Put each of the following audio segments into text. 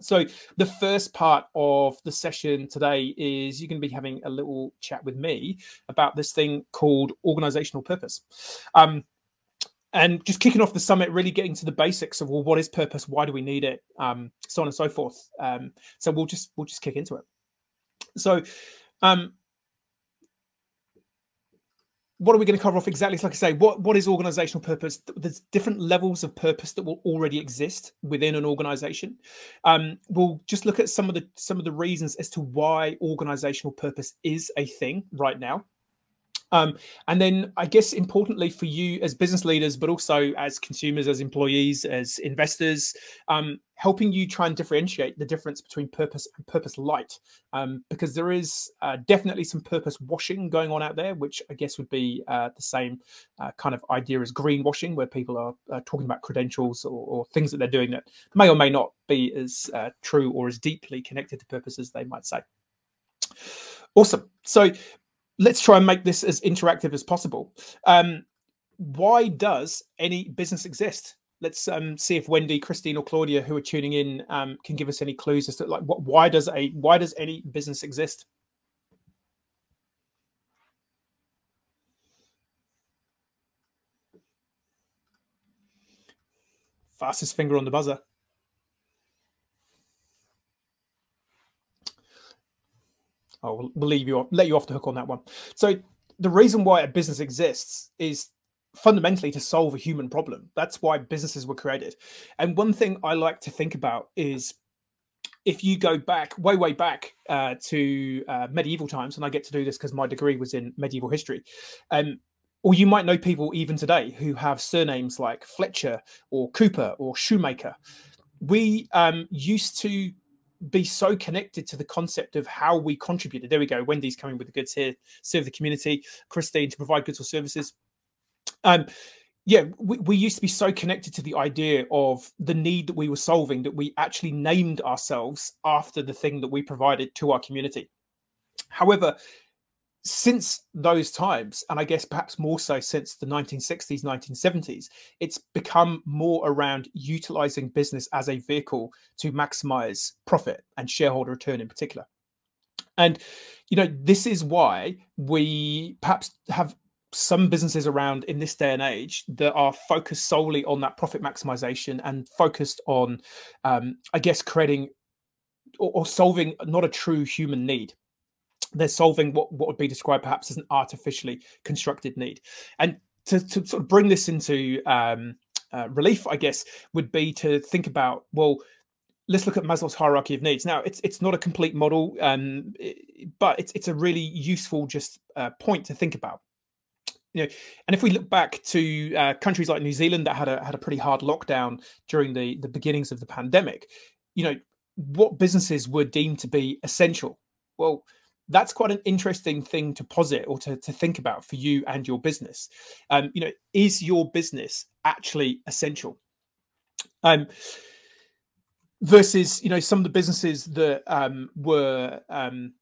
So, the first part of the session today is you're going to be having a little chat with me about this thing called organizational purpose. Um, and just kicking off the summit, really getting to the basics of well, what is purpose? Why do we need it? Um, so on and so forth. Um, so we'll just we'll just kick into it. So, um, what are we going to cover off exactly? It's like I say, what what is organizational purpose? There's different levels of purpose that will already exist within an organization. Um, we'll just look at some of the some of the reasons as to why organizational purpose is a thing right now. Um, and then I guess importantly for you as business leaders, but also as consumers, as employees, as investors, um, helping you try and differentiate the difference between purpose and purpose light, um, because there is uh, definitely some purpose washing going on out there, which I guess would be uh, the same uh, kind of idea as greenwashing, where people are talking about credentials or, or, things that they're doing that may or may not be as uh, true or as deeply connected to purpose as they might say. Awesome. So let's try and make this as interactive as possible. Um, why does any business exist? Let's um, see if Wendy, Christine, or Claudia, who are tuning in, um, can give us any clues as to like what, why does a why does any business exist? Fastest finger on the buzzer. I'll leave you let you off the hook on that one. So the reason why a business exists is fundamentally to solve a human problem. That's why businesses were created. And one thing I like to think about is if you go back way way back uh, to uh, medieval times, and I get to do this because my degree was in medieval history. Um, or you might know people even today who have surnames like Fletcher or Cooper or Shoemaker. We um, used to be so connected to the concept of how we contributed. There we go. Wendy's coming with the goods here. Serve the community. Christine to provide goods or services. Um, yeah, we, we used to be so connected to the idea of the need that we were solving that we actually named ourselves after the thing that we provided to our community. However, since those times, and I guess perhaps more so since the 1960s, 1970s, it's become more around utilizing business as a vehicle to maximize profit and shareholder return in particular. And, you know, this is why we perhaps have some businesses around in this day and age that are focused solely on that profit maximization and focused on, um, I guess, creating or, or solving not a true human need they're solving what, what would be described perhaps as an artificially constructed need. And to, to sort of bring this into um, uh, relief, I guess, would be to think about, well, let's look at Maslow's hierarchy of needs. Now, it's it's not a complete model, um, but it's it's a really useful just uh, point to think about. You know, and if we look back to uh, countries like New Zealand that had a had a pretty hard lockdown during the the beginnings of the pandemic, you know, what businesses were deemed to be essential? Well, that's quite an interesting thing to posit or to, to think about for you and your business. Um, you know, is your business actually essential? Um, versus, you know, some of the businesses that um, were, um,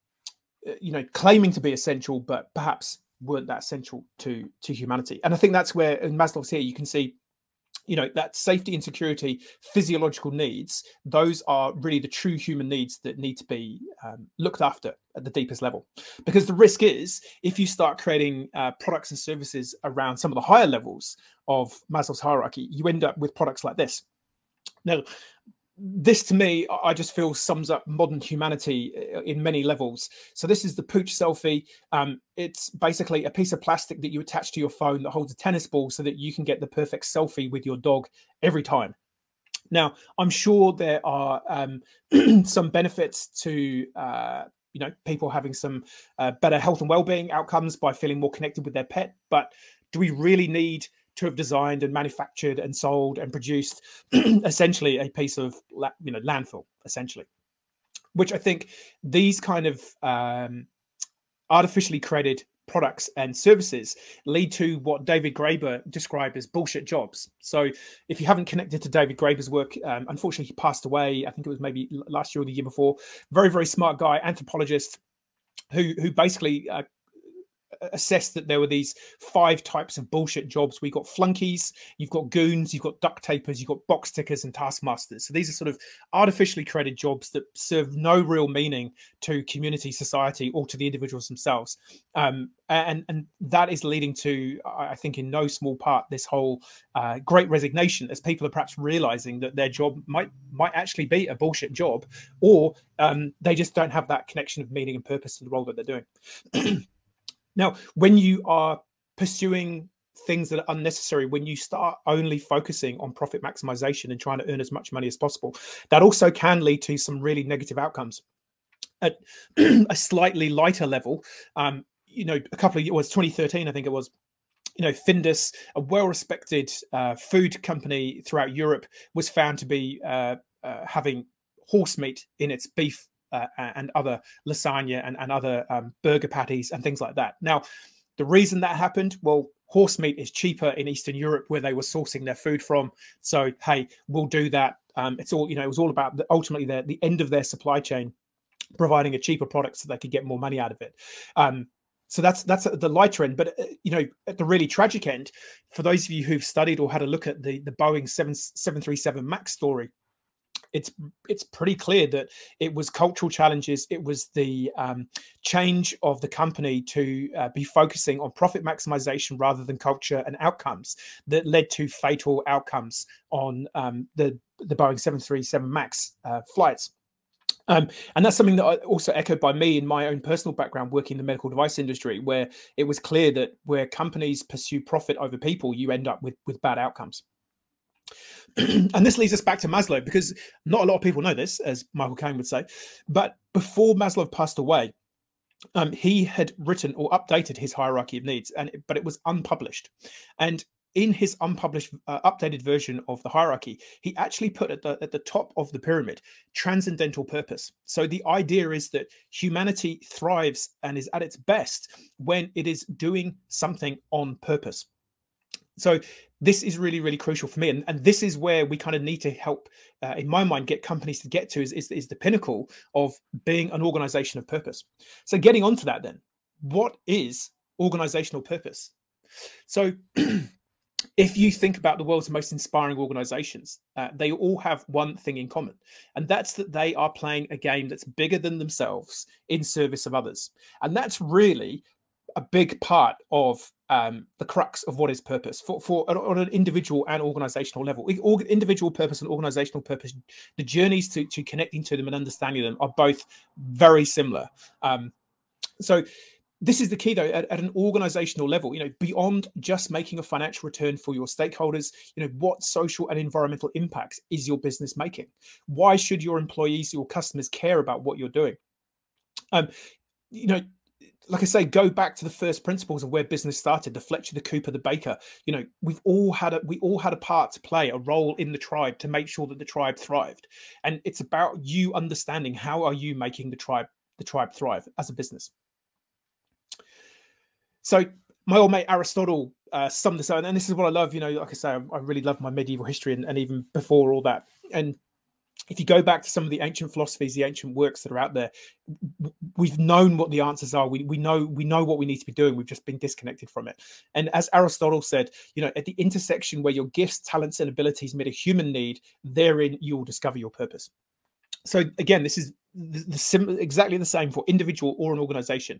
uh, you know, claiming to be essential, but perhaps weren't that essential to to humanity. And I think that's where in Maslow's here you can see you know that safety and security physiological needs those are really the true human needs that need to be um, looked after at the deepest level. Because the risk is if you start creating uh, products and services around some of the higher levels of maslow's hierarchy you end up with products like this. Now this to me, I just feel sums up modern humanity uh, in many levels. So this is the pooch selfie. Um, it's basically a piece of plastic that you attach to your phone that holds a tennis ball so that you can get the perfect selfie with your dog every time. Now, I'm sure there are um, some benefits to uh, you know people having some uh, better health and well-being outcomes by feeling more connected with their pet, but do we really need to have designed and manufactured and sold and produced essentially a piece of you know landfill essentially which i think these kind of um, artificially created products and services lead to what David Graeber described as bullshit jobs. So, if you haven't connected to David Graeber's work, um, unfortunately, he passed away. I think it was maybe last year or the year before. Very, very smart guy, anthropologist, who who basically uh, assessed that there were these five types of bullshit jobs. We got flunkies, you've got goons, you've got duct tapers, you've got box tickers, and taskmasters. So these are sort of artificially created jobs that serve no real meaning to community, society, or to the individuals themselves. Um, and and that is leading to, I think, in no small part, this whole uh, great resignation as people are perhaps realizing that their job might might actually be a bullshit job, or um, they just don't have that connection of meaning and purpose to the role that they're doing. now, when you are pursuing things that are unnecessary when you start only focusing on profit maximization and trying to earn as much money as possible that also can lead to some really negative outcomes. At a slightly lighter level um, you know a couple of years was 2013 i think it was you know, Findus, a well-respected uh, food company throughout Europe, was found to be uh, uh, having horse meat in its beef uh, and other lasagna and, and other um, burger patties and things like that. Now, the reason that happened, well, horse meat is cheaper in Eastern Europe where they were sourcing their food from. So, hey, we'll do that. Um, it's all, you know, it was all about the, ultimately the, the end of their supply chain providing a cheaper product so they could get more money out of it. Um, so that's that's the lighter end but uh, you know at the really tragic end for those of you who've studied or had a look at the the boeing 7, 737 max story it's it's pretty clear that it was cultural challenges it was the um, change of the company to uh, be focusing on profit maximization rather than culture and outcomes that led to fatal outcomes on um, the the boeing 737 max uh, flights um, and that's something that I also echoed by me in my own personal background working in the medical device industry, where it was clear that where companies pursue profit over people, you end up with, with bad outcomes. and this leads us back to Maslow because not a lot of people know this, as Michael Caine would say. But before Maslow passed away, um, he had written or updated his hierarchy of needs, and but it was unpublished. And in his unpublished uh, updated version of the hierarchy he actually put at the at the top of the pyramid transcendental purpose so the idea is that humanity thrives and is at its best when it is doing something on purpose so this is really really crucial for me and, and this is where we kind of need to help uh, in my mind get companies to get to is, is, is the pinnacle of being an organization of purpose so getting onto that then what is organizational purpose so if you think about the world's most inspiring organizations, uh, they all have one thing in common, and that's that they are playing a game that's bigger than themselves in service of others. And that's really a big part of um, the crux of what is purpose for, for on an individual and organizational level. Individual purpose and organizational purpose, the journeys to, to connecting to them and understanding them are both very similar. Um, so this is the key though at, at, an organizational level you know beyond just making a financial return for your stakeholders you know what social and environmental impacts is your business making why should your employees your customers care about what you're doing um you know like I say, go back to the first principles of where business started, the Fletcher, the Cooper, the Baker. You know, we've all had a we all had a part to play, a role in the tribe to make sure that the tribe thrived. And it's about you understanding how are you making the tribe the tribe thrive as a business. So my old mate Aristotle uh, summed this up, and this is what I love. You know, like I say, I, I really love my medieval history, and, and, even before all that. And if you go back to some of the ancient philosophies, the ancient works that are out there, we've known what the answers are. We we know we know what we need to be doing. We've just been disconnected from it. And as Aristotle said, you know, at the intersection where your gifts, talents, and abilities meet a human need, therein you will discover your purpose. So again, this is the, the sim- exactly the same for individual or an organization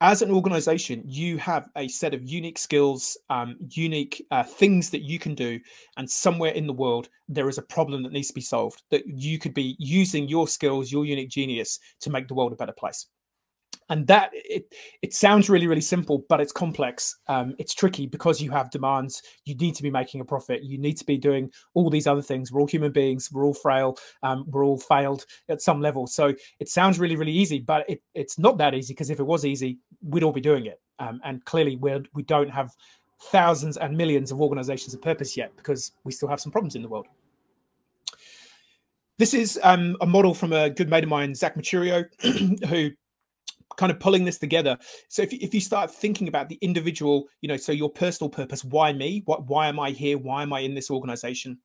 as an organization, you have a set of unique skills, um, unique uh, things that you can do. And somewhere in the world, there is a problem that needs to be solved that you could be using your skills, your unique genius to make the world a better place and that it it sounds really really simple but it's complex. Um, it's tricky because you have demands. You need to be making a profit. You need to be doing all these other things. We're all human beings. We're all frail. Um, we're all failed at some level. So it sounds really really easy but it, it's not that easy because if it was easy we'd all be doing it. Um, and clearly we're we don't have thousands and millions of organizations of purpose yet because we still have some problems in the world. This is um, a model from a good mate of mine, Zach Maturio, who kind of pulling this together. So if, if you start thinking about the individual, you know, so your personal purpose, why me? What why am I here? Why am I in this organization?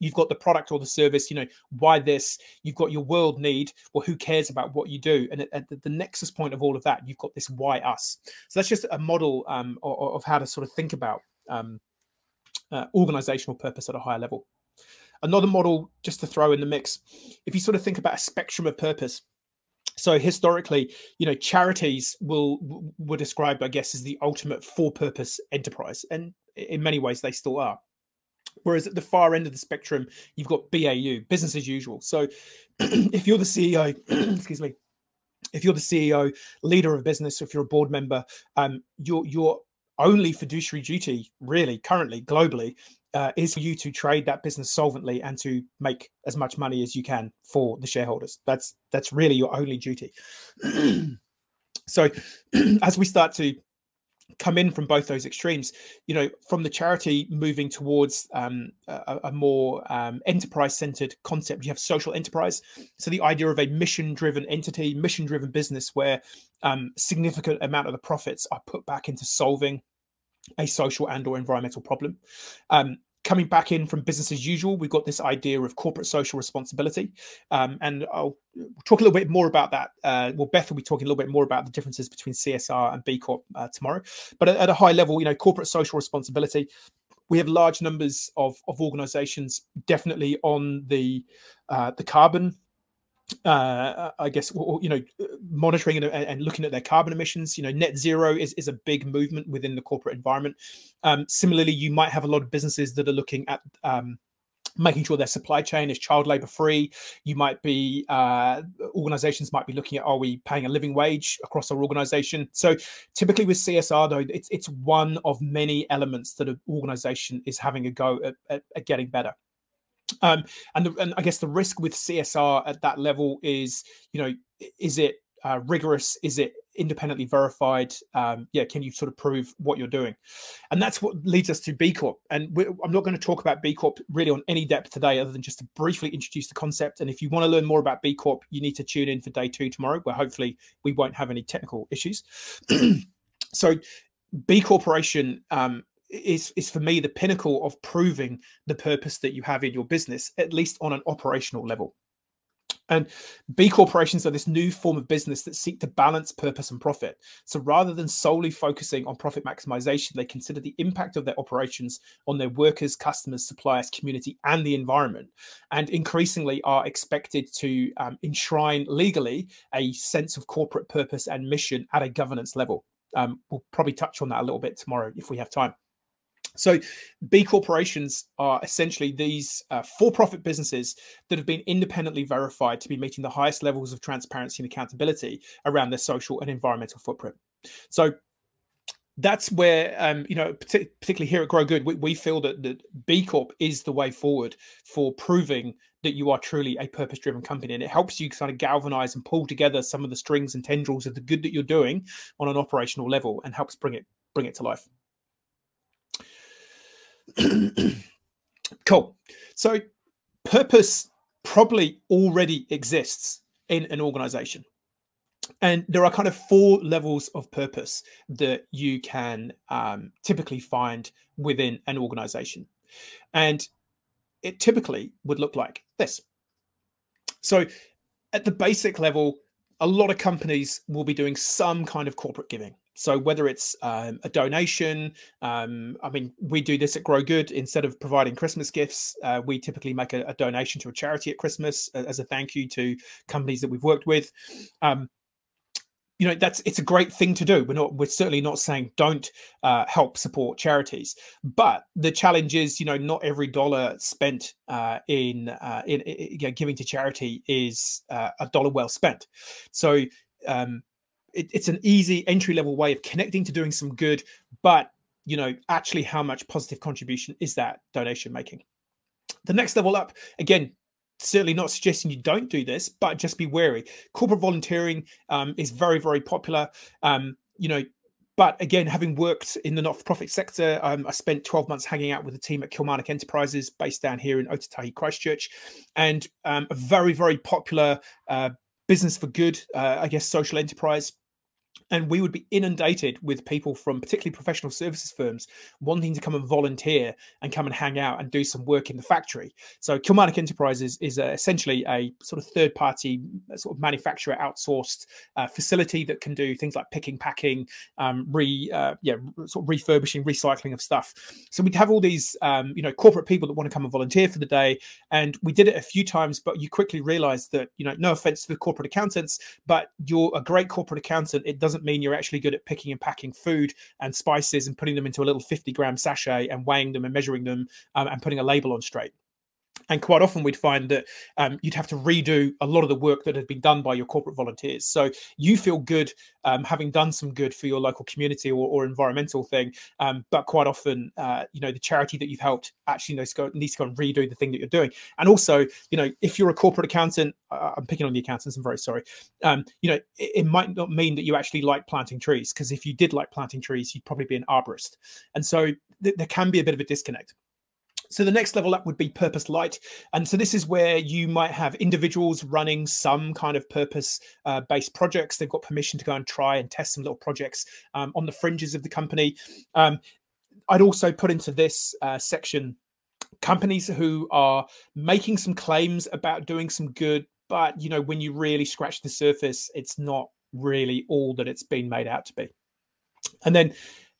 you've got the product or the service you know why this you've got your world need well who cares about what you do and at, at the nexus point of all of that you've got this why us so that's just a model um, of, of, how to sort of think about um, uh, organizational purpose at a higher level another model just to throw in the mix if you sort of think about a spectrum of purpose so historically you know charities will were described i guess as the ultimate for purpose enterprise and in many ways they still are Whereas at the far end of the spectrum, you've got BAU, business as usual. So if you're the CEO, excuse me, if you're the CEO, leader of business, if you're a board member, um, your your only fiduciary duty, really, currently, globally, uh, is for you to trade that business solvently and to make as much money as you can for the shareholders. That's that's really your only duty. so, as we start to come in from both those extremes you know from the charity moving towards um, a, a, more um, enterprise centered concept you have social enterprise so the idea of a mission driven entity mission driven business where um, significant amount of the profits are put back into solving a social and or environmental problem um, coming back in from business as usual, we've got this idea of corporate social responsibility. Um, and I'll talk a little bit more about that. Uh, well, Beth will be talking a little bit more about the differences between CSR and B Corp uh, tomorrow. But at, at, a high level, you know, corporate social responsibility, we have large numbers of, of organizations definitely on the uh, the carbon uh, I guess you know monitoring and, and, looking at their carbon emissions. You know, net zero is is a big movement within the corporate environment. Um, similarly, you might have a lot of businesses that are looking at um, making sure their supply chain is child labor free. You might be uh, organizations might be looking at are we paying a living wage across our organization? So typically with CSR though, it's it's one of many elements that an organization is having a go at, at, at getting better. Um, and, the, and I guess the risk with CSR at that level is, you know, is it uh, rigorous? Is it independently verified? Um, yeah, can you sort of prove what you're doing? And that's what leads us to B Corp. And I'm not going to talk about B Corp really on any depth today, other than just to briefly introduce the concept. And if you want to learn more about B Corp, you need to tune in for day two tomorrow, where hopefully we won't have any technical issues. so, B Corporation um, is is for me the pinnacle of proving the purpose that you have in your business, at least on an operational level. And B corporations are this new form of business that seek to balance purpose and profit. So rather than solely focusing on profit maximization, they consider the impact of their operations on their workers, customers, suppliers, community, and the environment. And increasingly are expected to um, enshrine legally a sense of corporate purpose and mission at a governance level. Um, we'll probably touch on that a little bit tomorrow if we have time. So, B corporations are essentially these uh, for profit businesses that have been independently verified to be meeting the highest levels of transparency and accountability around their social and environmental footprint. So, that's where, um, you know, particularly here at Grow Good, we, we feel that, that B Corp is the way forward for proving that you are truly a purpose driven company. And it helps you kind of galvanize and pull together some of the strings and tendrils of the good that you're doing on an operational level and helps bring it bring it to life. cool. So, purpose probably already exists in an organization. And there are kind of four levels of purpose that you can um, typically find within an organization. And it typically would look like this. So, at the basic level, a lot of companies will be doing some kind of corporate giving. So whether it's um, a donation, um, I mean, we do this at Grow Good. Instead of providing Christmas gifts, uh, we typically make a, a, donation to a charity at Christmas as a thank you to companies that we've worked with. Um, you know that's it's a great thing to do we're not we're certainly not saying don't uh, help support charities but the challenge is you know not every dollar spent uh, in, uh, in, in you know, giving to charity is uh, a dollar well spent so um, it, it's an easy entry level way of connecting to doing some good but you know actually how much positive contribution is that donation making? The next level up again certainly not suggesting you don't do this but just be wary. Corporate volunteering um, is very very popular um, you know but again, having worked in the not-for-profit sector, um, I spent 12 months hanging out with a team at Kilmarnock Enterprises, based down here in Ōtautahi, Christchurch, and um, a very, very popular uh, business for good, uh, I guess, social enterprise and we would be inundated with people from particularly professional services firms wanting to come and volunteer and come and hang out and do some work in the factory. So Kilmarnock Enterprises is a, essentially a sort of third party sort of manufacturer outsourced uh, facility that can do things like picking, packing, um, re uh, yeah sort of refurbishing, recycling of stuff. So we'd have all these um, you know corporate people that want to come and volunteer for the day, and we did it a few times, but you quickly realised that you know no offense to the corporate accountants, but you're a great corporate accountant. It doesn't mean you're actually good at picking and packing food and spices and putting them into a little 50 gram sachet and weighing them and measuring them um, and putting a label on straight. And quite often we'd find that um, you'd have to redo a lot of the work that had been done by your corporate volunteers. So you feel good um, having done some good for your local community or, or environmental thing, um, but quite often, uh, you know, the charity that you've helped actually needs to, go, needs to go and redo the thing that you're doing. And also, you know, if you're a corporate accountant, uh, I'm picking on the accountants. I'm very sorry. Um, you know, it, it, might not mean that you actually like planting trees because if you did like planting trees, you'd probably be an arborist. And so th- there can be a bit of a disconnect. So the next level up would be purpose light. And so this is where you might have individuals running some kind of purpose uh, based projects. They've got permission to go and try and test some little projects um, on the fringes of the company. Um, I'd also put into this uh, section companies who are making some claims about doing some good, but you know, when you really scratch the surface, it's not really all that it's been made out to be. And then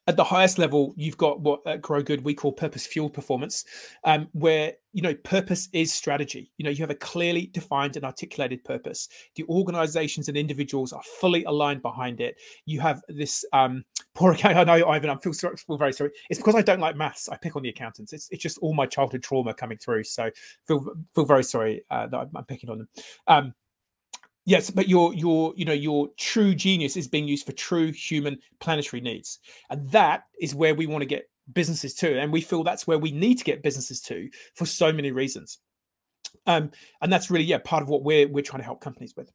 at the highest level, you've got what at Grow Good we call purpose fueled performance, um, where you know purpose is strategy. You know you have a clearly defined and articulated purpose. The organizations and individuals are fully aligned behind it. You have this um, poor account. I know Ivan. I feel, feel very sorry. It's because I don't like maths. I pick on the accountants. It's it's just all my childhood trauma coming through. So feel feel very sorry uh, that I'm, I'm, picking on them. Um, Yes, but your your you know your true genius is being used for true human planetary needs, and that is where we want to get businesses to, and we feel that's where we need to get businesses to for so many reasons. Um, and that's really yeah part of what we're we're trying to help companies with.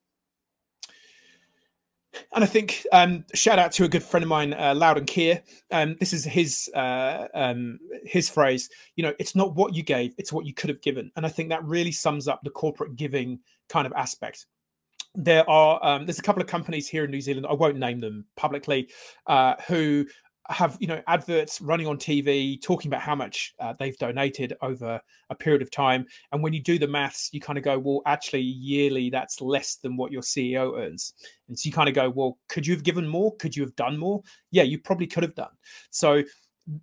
And I think um, shout out to a good friend of mine, uh, Loudon Keir. Um, this is his uh, um, his phrase. You know, it's not what you gave; it's what you could have given. And I think that really sums up the corporate giving kind of aspect there are um, there's a couple of companies here in New Zealand. I won't name them publicly, uh, who have you know adverts running on TV talking about how much uh, they've donated over a period of time. And when you do the maths, you kind of go, well, actually, yearly that's less than what your CEO earns. And so you kind of go, well, could you have given more? Could you have done more? Yeah, you probably could have done. So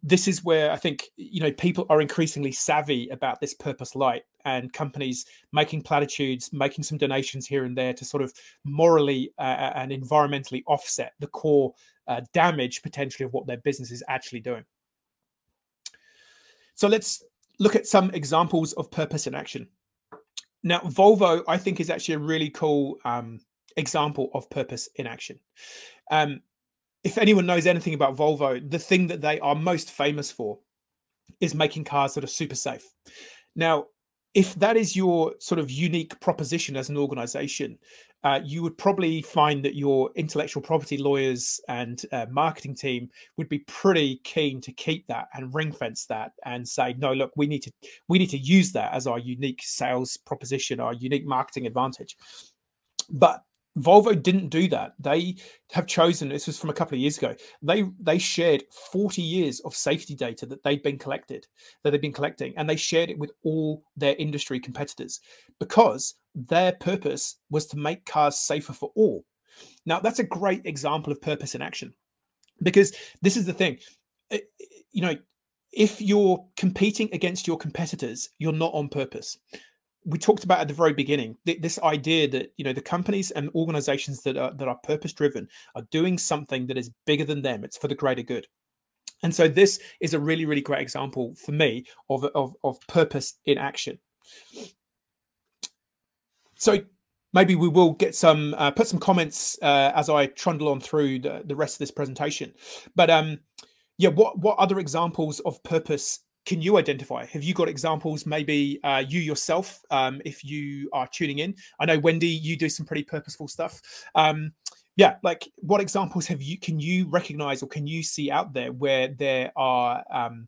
this is where I think you know people are increasingly savvy about this purpose light and companies making platitudes, making some donations here and there to sort of morally uh, uh, and environmentally offset the core uh, damage potentially of what their business is actually doing. So let's look at some examples of purpose in action. Now, Volvo, I think, is actually a really cool um, example of purpose in action. Um, if anyone knows anything about Volvo, the thing that they are most famous for is making cars that are super safe. Now, if that is your sort of unique proposition as an organization, uh, you would probably find that your intellectual property lawyers and uh, marketing team would be pretty keen to keep that and ring fence that and say, no, look, we need to we need to use that as our unique sales proposition, our unique marketing advantage. But Volvo didn't do that. They have chosen. This was from a couple of years ago. They they shared 40 years of safety data that they'd been collected, that they'd been collecting, and they shared it with all their industry competitors because their purpose was to make cars safer for all. Now that's a great example of purpose in action, because this is the thing. Eh, eh, you know, if you're competing against your competitors, you're not on purpose we talked about at the very beginning this idea that you know the companies and organizations that are that are purpose driven are doing something that is bigger than them. It's for the greater good. And so this is a really really great example for me of of, of purpose in action. So maybe we will get some uh, put some comments uh, as i trundle on through the, the rest of this presentation. But um yeah what what other examples of purpose can you identify? Have you got examples? Maybe uh, you yourself, um, if you are tuning in. I know Wendy, you do some pretty purposeful stuff. Um, yeah, like what examples have you? Can you recognize or can you see out there where there are, um,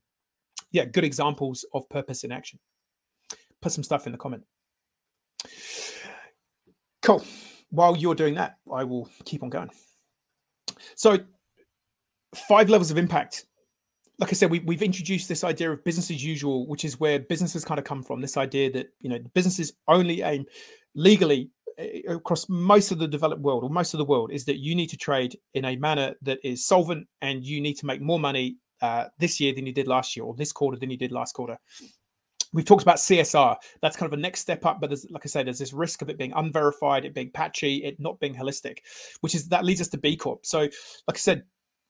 yeah, good examples of purpose in action? Put some stuff in the comment. Cool. While you're doing that, I will keep on going. So, five levels of impact. Like I said, we, we've introduced this idea of business as usual, which is where businesses kind of come from. This idea that you know businesses only aim legally eh, across most of the developed world or most of the world is that you need to trade in a manner that is solvent and you need to make more money uh, this year than you did last year or this quarter than you did last quarter we've talked about CSR. That's kind of a next step up, but there's, like I said, there's this risk of it being unverified, it being patchy, it not being holistic, which is that leads us to B Corp. So, like I said,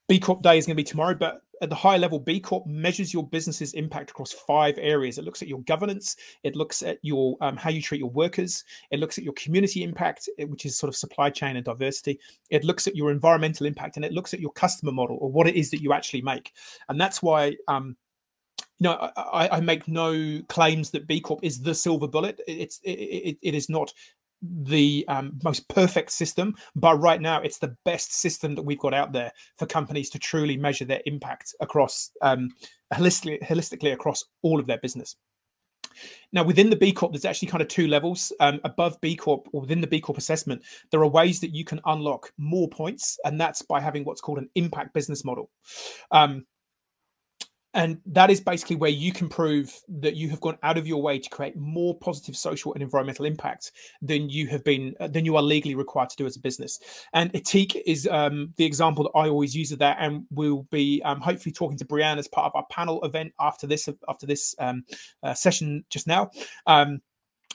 B Corp Day is going to be tomorrow, but at the high level, B Corp measures your business's impact across five areas. It looks at your governance, it looks at your um, how you treat your workers, it looks at your community impact, which is sort of supply chain and diversity. It looks at your environmental impact, and it looks at your customer model or what it is that you actually make. And that's why um, you know, I, I, make no claims that B Corp is the silver bullet. It's it, it, it is not the um, most perfect system, but right now it's the best system that we've got out there for companies to truly measure their impact across um, holistically, holistically across all of their business. Now, within the B Corp, there's actually kind of two levels. Um, above B Corp or within the B Corp assessment, there are ways that you can unlock more points, and that's by having what's called an impact business model. Um, and that is basically where you can prove that you have gone out of your way to create more positive social and environmental impact than you have been uh, than you are legally required to do as a business. And Ethique is um, the example that i always use of that and we'll be um, hopefully talking to brianne as part of our panel event after this after this um, uh, session just now um,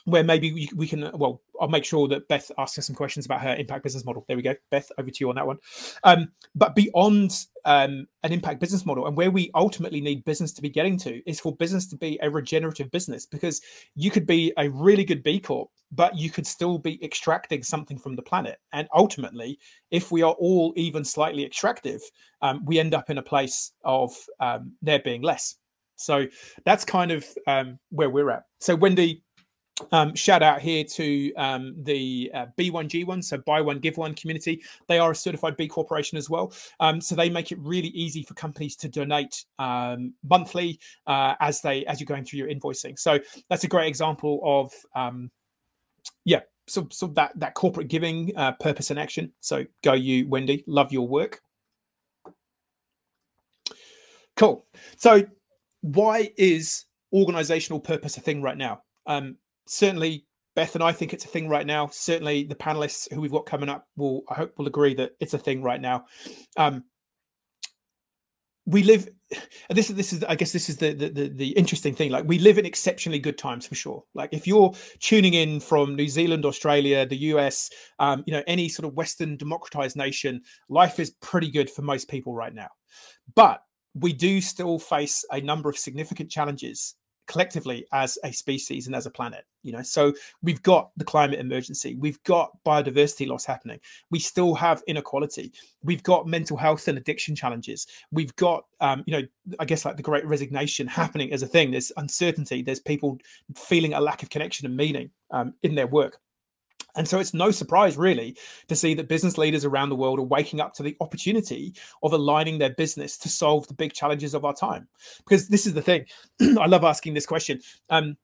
where maybe we, we can well i'll make sure that beth asks us some questions about her impact business model. There we go. Beth over to you on that one. Um, but beyond um, an impact business model and where we ultimately need business to be getting to is for business to be a regenerative business because you could be a really good b corp but you could still be extracting something from the planet. And ultimately if we are all even slightly extractive um, we end up in a place of um, there being less. So that's kind of um, where we're at. So wendy um, shout out here to um, the uh, B1G1, so buy one, give one community. They are a certified B Corporation as well. Um, so they make it really easy for companies to donate um, monthly uh, as they as you're going through your invoicing. So that's a great example of um, yeah, so so that that corporate giving uh, purpose and action. So go you, Wendy. Love your work. Cool. So why is organizational purpose a thing right now? Um, certainly Beth and I think it's a thing right now. Certainly, the panelists who we've got coming up will, I hope, will agree that it's a thing right now. Um, we live. This is this is I guess this is the, the the interesting thing. Like we live in exceptionally good times for sure. Like if you're tuning in from New Zealand, Australia, the US, um, you know, any sort of Western democratized nation, life is pretty good for most people right now. But we do still face a number of significant challenges collectively as a species and as a planet you know? So we've got the climate emergency we've got biodiversity loss happening we still have inequality we've got mental health and addiction challenges we've got um, you know i guess like the great resignation happening as a thing there's uncertainty there's people feeling a lack of connection and meaning um, in their work and so it's no surprise, really, to see that business leaders around the world are waking up to the opportunity of aligning their business to solve the big challenges of our time. Because this is the thing, I love asking this question. Um,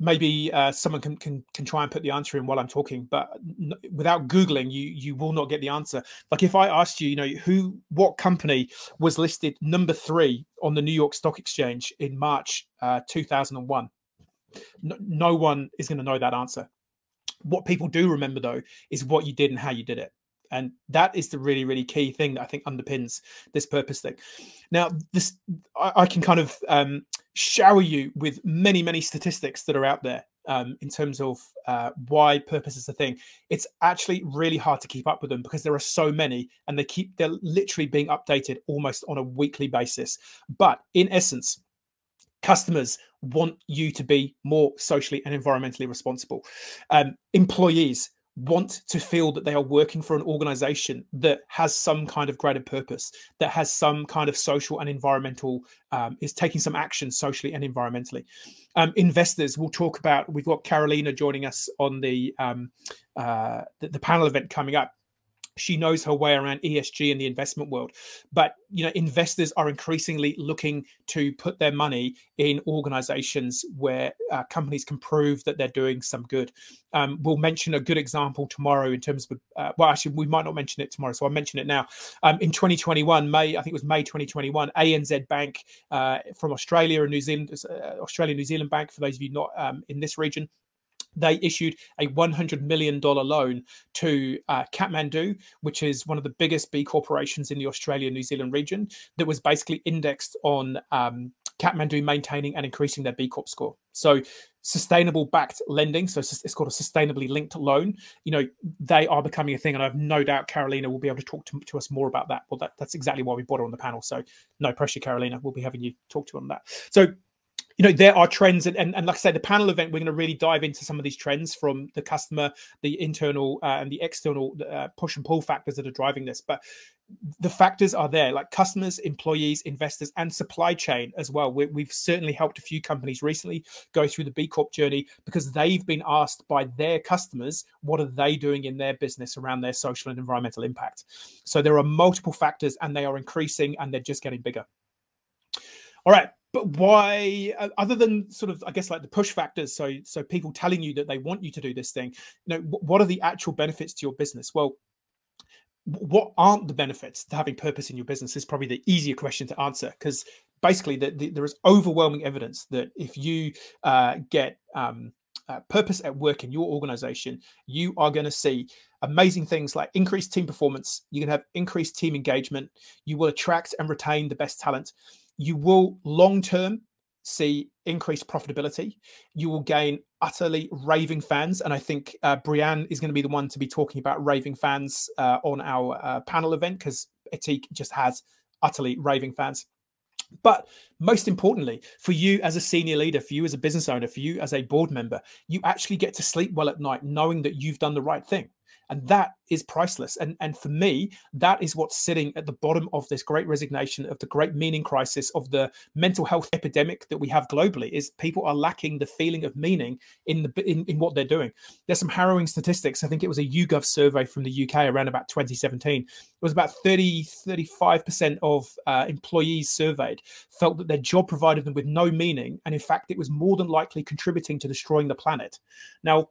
maybe uh, someone can, can can try and put the answer in while I'm talking, but n- without googling, you you will not get the answer. Like if I asked you, you know, who what company was listed number three on the New York Stock Exchange in March uh, 2001, no, no one is going to know that answer what people do remember though is what you did and how you did it. And that is the really really key thing that i think underpins this purpose thing. Now this i, I can kind of um, shower you with many many statistics that are out there um, in terms of uh, why purpose is a thing. It's actually really hard to keep up with them because there are so many and they keep they're literally being updated almost on a weekly basis. But in essence customers want you to be more socially and environmentally responsible. Um, employees want to feel that they are working for an organization that has some kind of greater purpose, that has some kind of social and environmental, um, is taking some action socially and environmentally. Um, investors will talk about, we've got Carolina joining us on the, um, uh, the, the panel event coming up she knows her way around ESG in the investment world. But you know, investors are increasingly looking to put their money in organizations where uh, companies can prove that they're doing some good. Um, we'll mention a good example tomorrow in terms of, uh, well, actually, we might not mention it tomorrow, so I'll mention it now. Um, in 2021, May, I think it was May 2021, ANZ Bank uh, from Australia and New Zealand, uh, Australia New Zealand Bank, for those of you not um, in this region, they issued a $100 million loan to uh, Kathmandu, which is one of the biggest B corporations in the Australia New Zealand region, that was basically indexed on um, Kathmandu maintaining and increasing their B Corp score. So, sustainable backed lending, so it's called a sustainably linked loan. You know, they are becoming a thing, and I have no doubt Carolina will be able to talk to, to us more about that. Well, that, that's exactly why we brought her on the panel. So, no pressure, Carolina. We'll be having you talk to on that. So, you know there are trends and, and, and, like i said the panel event we're going to really dive into some of these trends from the customer the internal uh, and the external uh, push and pull factors that are driving this. But the factors are there like customers employees investors and supply chain as well. We, we've certainly helped a few companies recently go through the b corp journey because they've been asked by their customers what are they doing in their business around their social and environmental impact? So there are multiple factors and they are increasing and they're just getting bigger. All right but why uh, other than sort of i guess like the push factors so so people telling you that they want you to do this thing you know what are the actual benefits to your business? Well what aren't the benefits to having purpose in your business is probably the easier question to answer because basically the, the, there is overwhelming evidence that if you uh, get um, uh, purpose at work in your organization you are going to see amazing things like increased team performance you can have increased team engagement you will attract and retain the best talent you will long term see increased profitability. You will gain utterly raving fans. And I think uh, Brianne is going to be the one to be talking about raving fans uh, on our uh, panel event because Ethique just has utterly raving fans. But most importantly, for you as a senior leader, for you as a business owner, for you as a board member, you actually get to sleep well at night knowing that you've done the right thing and that is priceless. And and for me that is what's sitting at the bottom of this great resignation of the great meaning crisis of the mental health epidemic that we have globally is people are lacking the feeling of meaning in the in, in what they're doing. There's some harrowing statistics. I think it was a yougov survey from the uk around about 2017 it was about 30 35% of uh, employees surveyed felt that their job provided them with no meaning and in fact it was more than likely contributing to destroying the planet. Now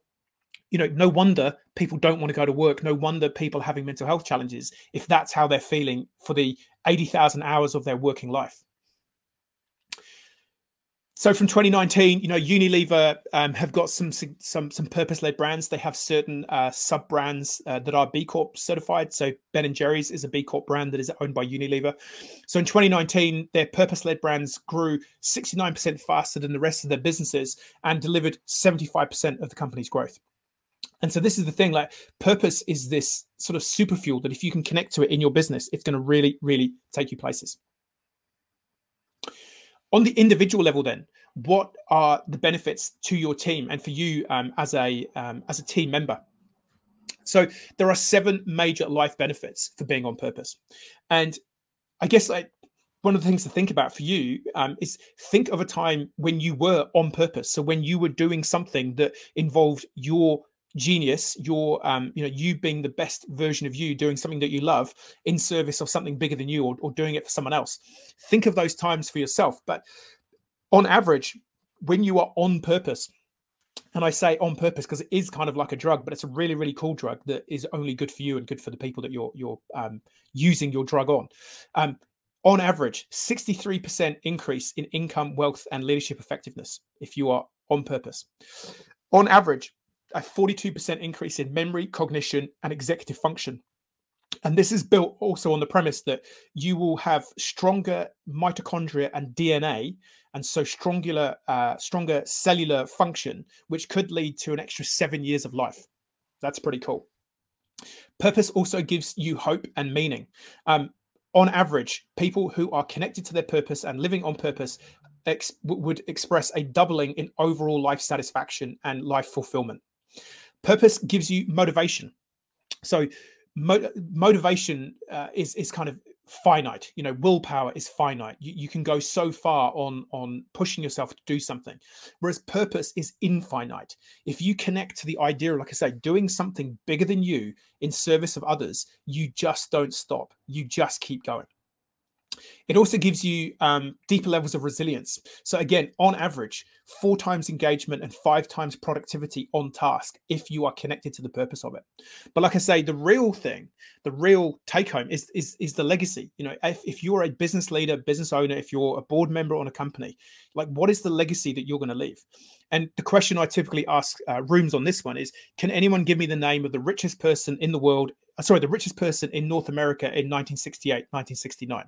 you know, no wonder people don't want to go to work. No wonder people are having mental health challenges if that's how they're feeling for the 80,000 hours of their working life. So from 2019, you know, Unilever um, have got some some some purpose-led brands. They have certain uh, sub brands uh, that are B Corp certified. So Ben and Jerry's is a B Corp brand that is owned by Unilever. So in 2019, their purpose-led brands grew 69% faster than the rest of their businesses and delivered 75% of the company's growth. And so this is the thing like purpose is this sort of super fuel that if you can connect to it in your business, it's going to really, really take you places. On the individual level, then, what are the benefits to your team and for you um, as a um, as a team member? So there are seven major life benefits for being on purpose, and I guess like one of the things to think about for you um, is think of a time when you were on purpose. So when you were doing something that involved your genius your um you know you being the best version of you doing something that you love in service of something bigger than you or, or doing it for someone else think of those times for yourself but on average when you are on purpose and I say on purpose because it is kind of like a drug, but it's a really, really cool drug that is only good for you and good for the people that you're you're um, using your drug on. Um, on average, 63% increase in income, wealth, and leadership effectiveness if you are on purpose. On average, a 42% increase in memory, cognition, and executive function. And this is built also on the premise that you will have stronger mitochondria and DNA, and so stronger, uh, stronger cellular function, which could lead to an extra seven years of life. That's pretty cool. Purpose also gives you hope and meaning. Um, on average, people who are connected to their purpose and living on purpose ex- would express a doubling in overall life satisfaction and life fulfillment. Purpose gives you motivation. So mo- motivation uh, is is kind of finite. You know willpower is finite. You, you can go so far on on pushing yourself to do something whereas purpose is infinite. If you connect to the idea like i say doing something bigger than you in service of others you just don't stop. You just keep going it also gives you um, deeper levels of resilience. So, again, on average, four times engagement and five times productivity on task if you are connected to the purpose of it. But, like I say, the real thing, the real take home is, is, is the legacy. You know, if, if you're a business leader, business owner, if you're a board member on a company, like what is the legacy that you're going to leave? And the question I typically ask uh, rooms on this one is Can anyone give me the name of the richest person in the world? Uh, sorry, the richest person in North America in 1968, 1969?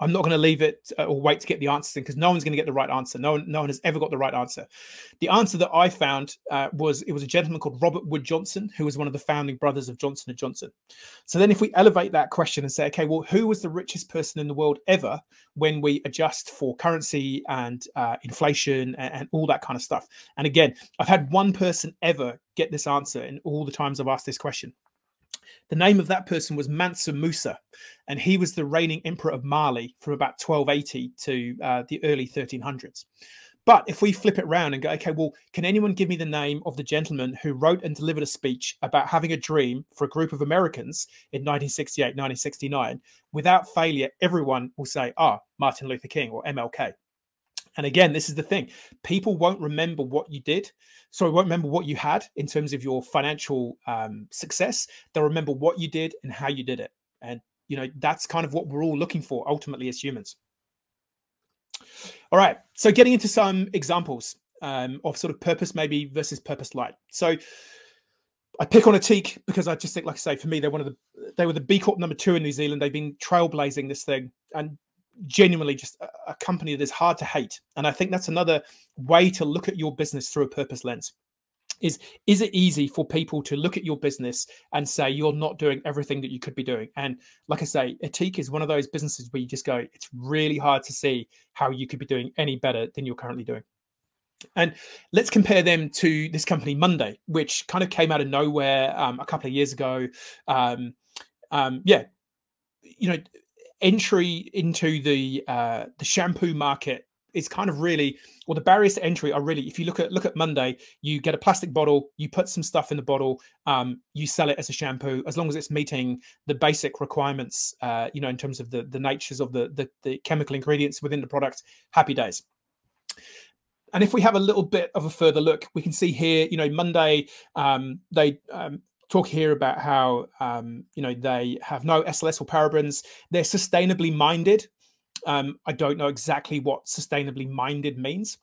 I'm not going to leave it uh, or wait to get the answers in because no one's going to get the right answer. No one, no one has ever got the right answer. The answer that I found uh, was it was a gentleman called Robert Wood Johnson, who was one of the founding brothers of Johnson and Johnson. So then, if we elevate that question and say, okay, well, who was the richest person in the world ever when we adjust for currency and uh, inflation and, and all that kind of stuff? And again, I've had one person ever get this answer in all the times I've asked this question. The name of that person was Mansa Musa, and he was the reigning emperor of Mali from about 1280 to uh, the early 1300s. But if we flip it around and go, okay, well, can anyone give me the name of the gentleman who wrote and delivered a speech about having a dream for a group of Americans in 1968, 1969? Without failure, everyone will say, ah, oh, Martin Luther King or MLK. And again, this is the thing people won't remember what you did. So won't remember what you had in terms of your financial um, success. They'll remember what you did and how you did it. And, you know, that's kind of what we're all looking for ultimately as humans. All right. So getting into some examples um, of sort of purpose maybe versus purpose light. So I pick on Ethique because I just think, like I say, for me, they're one of the they were the B Corp number two in New Zealand. They've been trailblazing this thing, and genuinely just a, a company that is hard to hate. And I think that's another way to look at your business through a purpose lens is is it easy for people to look at your business and say you're not doing everything that you could be doing? And like i say Ethique is one of those businesses where you just go it's really hard to see how you could be doing any better than you're currently doing. And let's compare them to this company monday which kind of came out of nowhere um, a couple of years ago. Um, um, yeah you know entry into the uh, the shampoo market is kind of really well the barriers to entry are really if you look at look at monday you get a plastic bottle you put some stuff in the bottle um, you sell it as a shampoo as long as it's meeting the basic requirements uh, you know in terms of the the natures of the, the the chemical ingredients within the product happy days. And if we have a little bit of a further look, we can see here, you know, Monday, um, they um, talk here about how um, you know they have no SLS or parabens. They're sustainably minded. Um, I don't know exactly what sustainably minded means.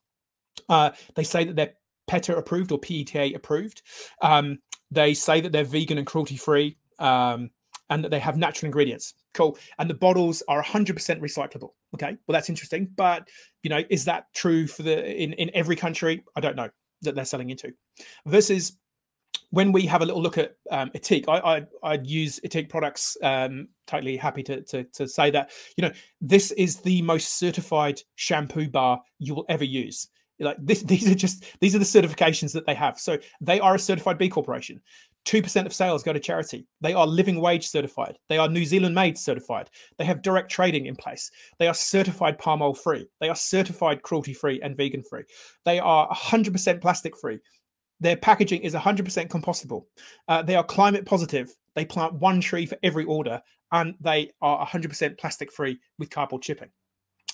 Uh, they say that they're PETA approved or PETA approved. Um, they say that they're vegan and cruelty free, um, and that they have natural ingredients. Cool. And the bottles are 100% recyclable. Okay. Well, that's interesting. But you know, is that true for the in in every country? I don't know that they're selling into. Versus when we have a little look at um, I, I would use Ethique products. Um, totally happy to, to to say that you know this is the most certified shampoo bar you will ever use. Like this, these are just these are the certifications that they have. So they are a certified B Corporation. Two percent of sales go to charity. They are living wage certified. They are New Zealand made certified. They have direct trading in place. They are certified palm oil free. They are certified cruelty free and vegan free. They are 100% plastic free. Their packaging is 100% compostable. Uh, they are climate positive. They plant one tree for every order, and they are 100% plastic free with cardboard shipping.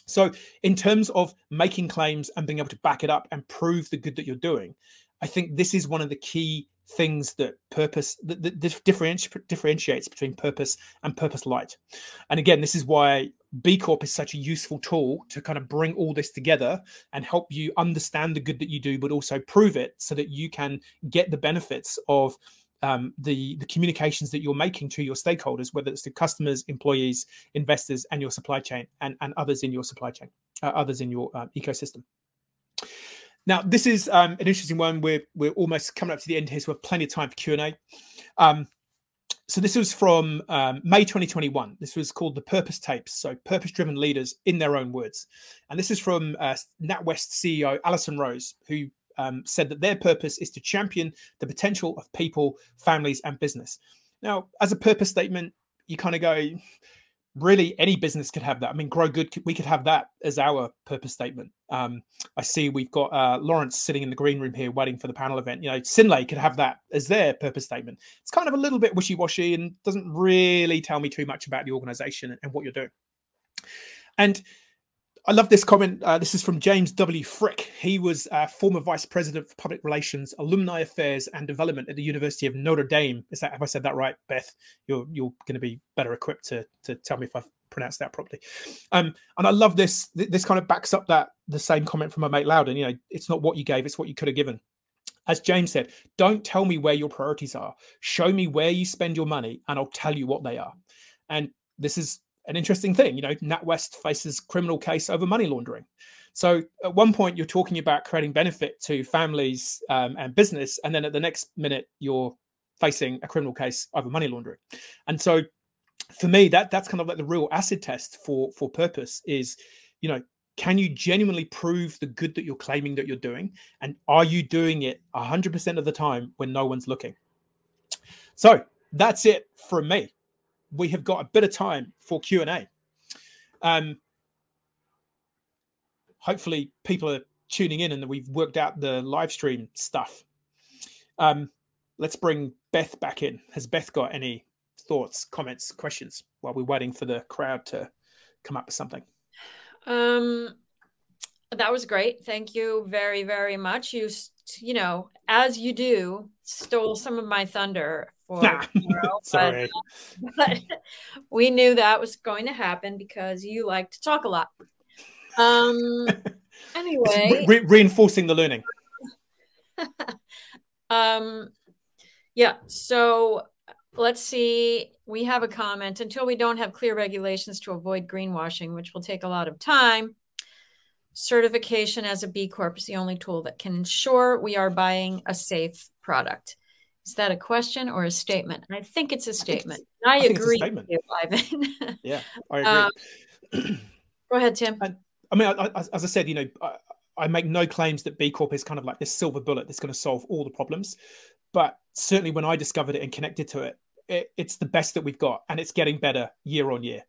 So, in terms of making claims and being able to back it up and prove the good that you're doing, I think this is one of the key things that purpose that, that differentiates between purpose and purpose light. And again, this is why B Corp is such a useful tool to kind of bring all this together and help you understand the good that you do, but also prove it so that you can get the benefits of um, the the communications that you're making to your stakeholders, whether it's to customers, employees, investors, and your supply chain, and, and others in your supply chain, uh, others in your uh, ecosystem. Now, this is um, an interesting one. We're we're almost coming up to the end here, so we have plenty of time for Q and A. Um, so this was from um, May 2021. This was called the Purpose Tapes. So purpose-driven leaders in their own words, and this is from uh, NatWest CEO Alison Rose, who um, said that their purpose is to champion the potential of people, families, and business. Now, as a purpose statement, you kind of go, really any business could have that. I mean, Grow Good, we could have that as our purpose statement. Um, I see we've got uh, Lawrence sitting in the green room here waiting for the panel event. You know, Synlait could have that as their purpose statement. It's kind of a little bit wishy washy and doesn't really tell me too much about the organization and what you're doing. And I love this comment. Uh, this is from James W. Frick. He was uh, former vice president for public relations, alumni affairs, and development at the University of Notre Dame. Is that have I said that right, Beth? You're you're going to be better equipped to to tell me if I've pronounced that properly. Um, and I love this. This kind of backs up that the same comment from my mate Loudon. You know, it's not what you gave; it's what you could have given. As James said, don't tell me where your priorities are. Show me where you spend your money, and I'll tell you what they are. And this is an interesting thing. You know, NatWest faces criminal case over money laundering. So at one point you're talking about creating benefit to families um, and business, and then at the next minute you're facing a criminal case over money laundering. And so for me, that that's kind of like the real acid test for for purpose is, you know, can you genuinely prove the good that you're claiming that you're doing, and are you doing it 100% of the time when no one's looking? So that's it from me we have got a bit of time for Q and A. Um, hopefully, people are tuning in and that we've worked out the live stream stuff. Um, let's bring Beth back in. Has Beth got any thoughts, comments, questions while we're waiting for the crowd to come up with something? Um, that was great. Thank you very, very much. You, you know, as you do, stole some of my thunder for tomorrow. Sorry. But, but, we knew that was going to happen because you like to talk a lot. Um. Anyway, re- reinforcing the learning. um. Yeah. So let's see. We have a comment. Until we don't have clear regulations to avoid greenwashing, which will take a lot of time certification as a B Corp is the only tool that can ensure we are buying a safe product. Is that a question or a statement? I think it's a statement. I, I, I agree with you, Ivan. yeah, I agree. Um, go ahead, Tim. And, I mean, I, as I said, you know, I, make no claims that B Corp is kind of like this silver bullet that's going to solve all the problems. But certainly when I discovered it and connected to it, it it's the best that we've got and it's getting better year on year.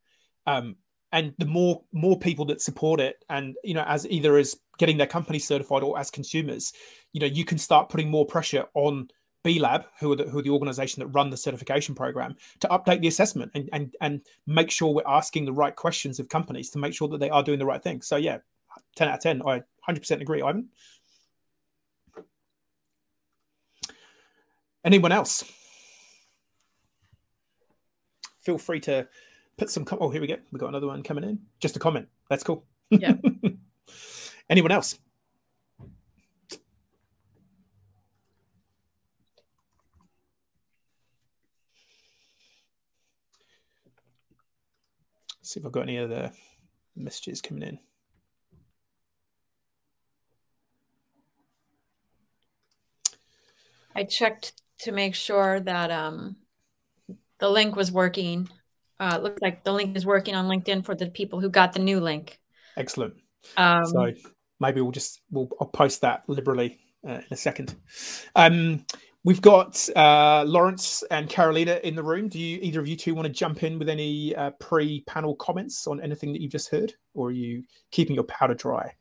Um, and the more more people that support it and you know as either as getting their company certified or as consumers you know you can start putting more pressure on B Lab, who are the, who are the organization that run the certification program, to update the assessment and, and and make sure we're asking the right questions of companies to make sure that they are doing the right thing. So yeah, ten out of ten. I 100% agree, Ivan. Anyone else? Feel free to put some. Com- oh, here we go. We got another one coming in. Just a comment. That's cool. Yeah. Anyone else? See if I've got any other messages coming in. I checked to make sure that um, the link was working uh, looks like the link is working on LinkedIn for the people who got the new link. Excellent. Um, so maybe we'll just we'll I'll post that liberally uh, in a second. Um, we've got uh, Lawrence and Carolina in the room. Do you either of you two want to jump in with any uh, pre-panel comments on anything that you've just heard, or are you keeping your powder dry?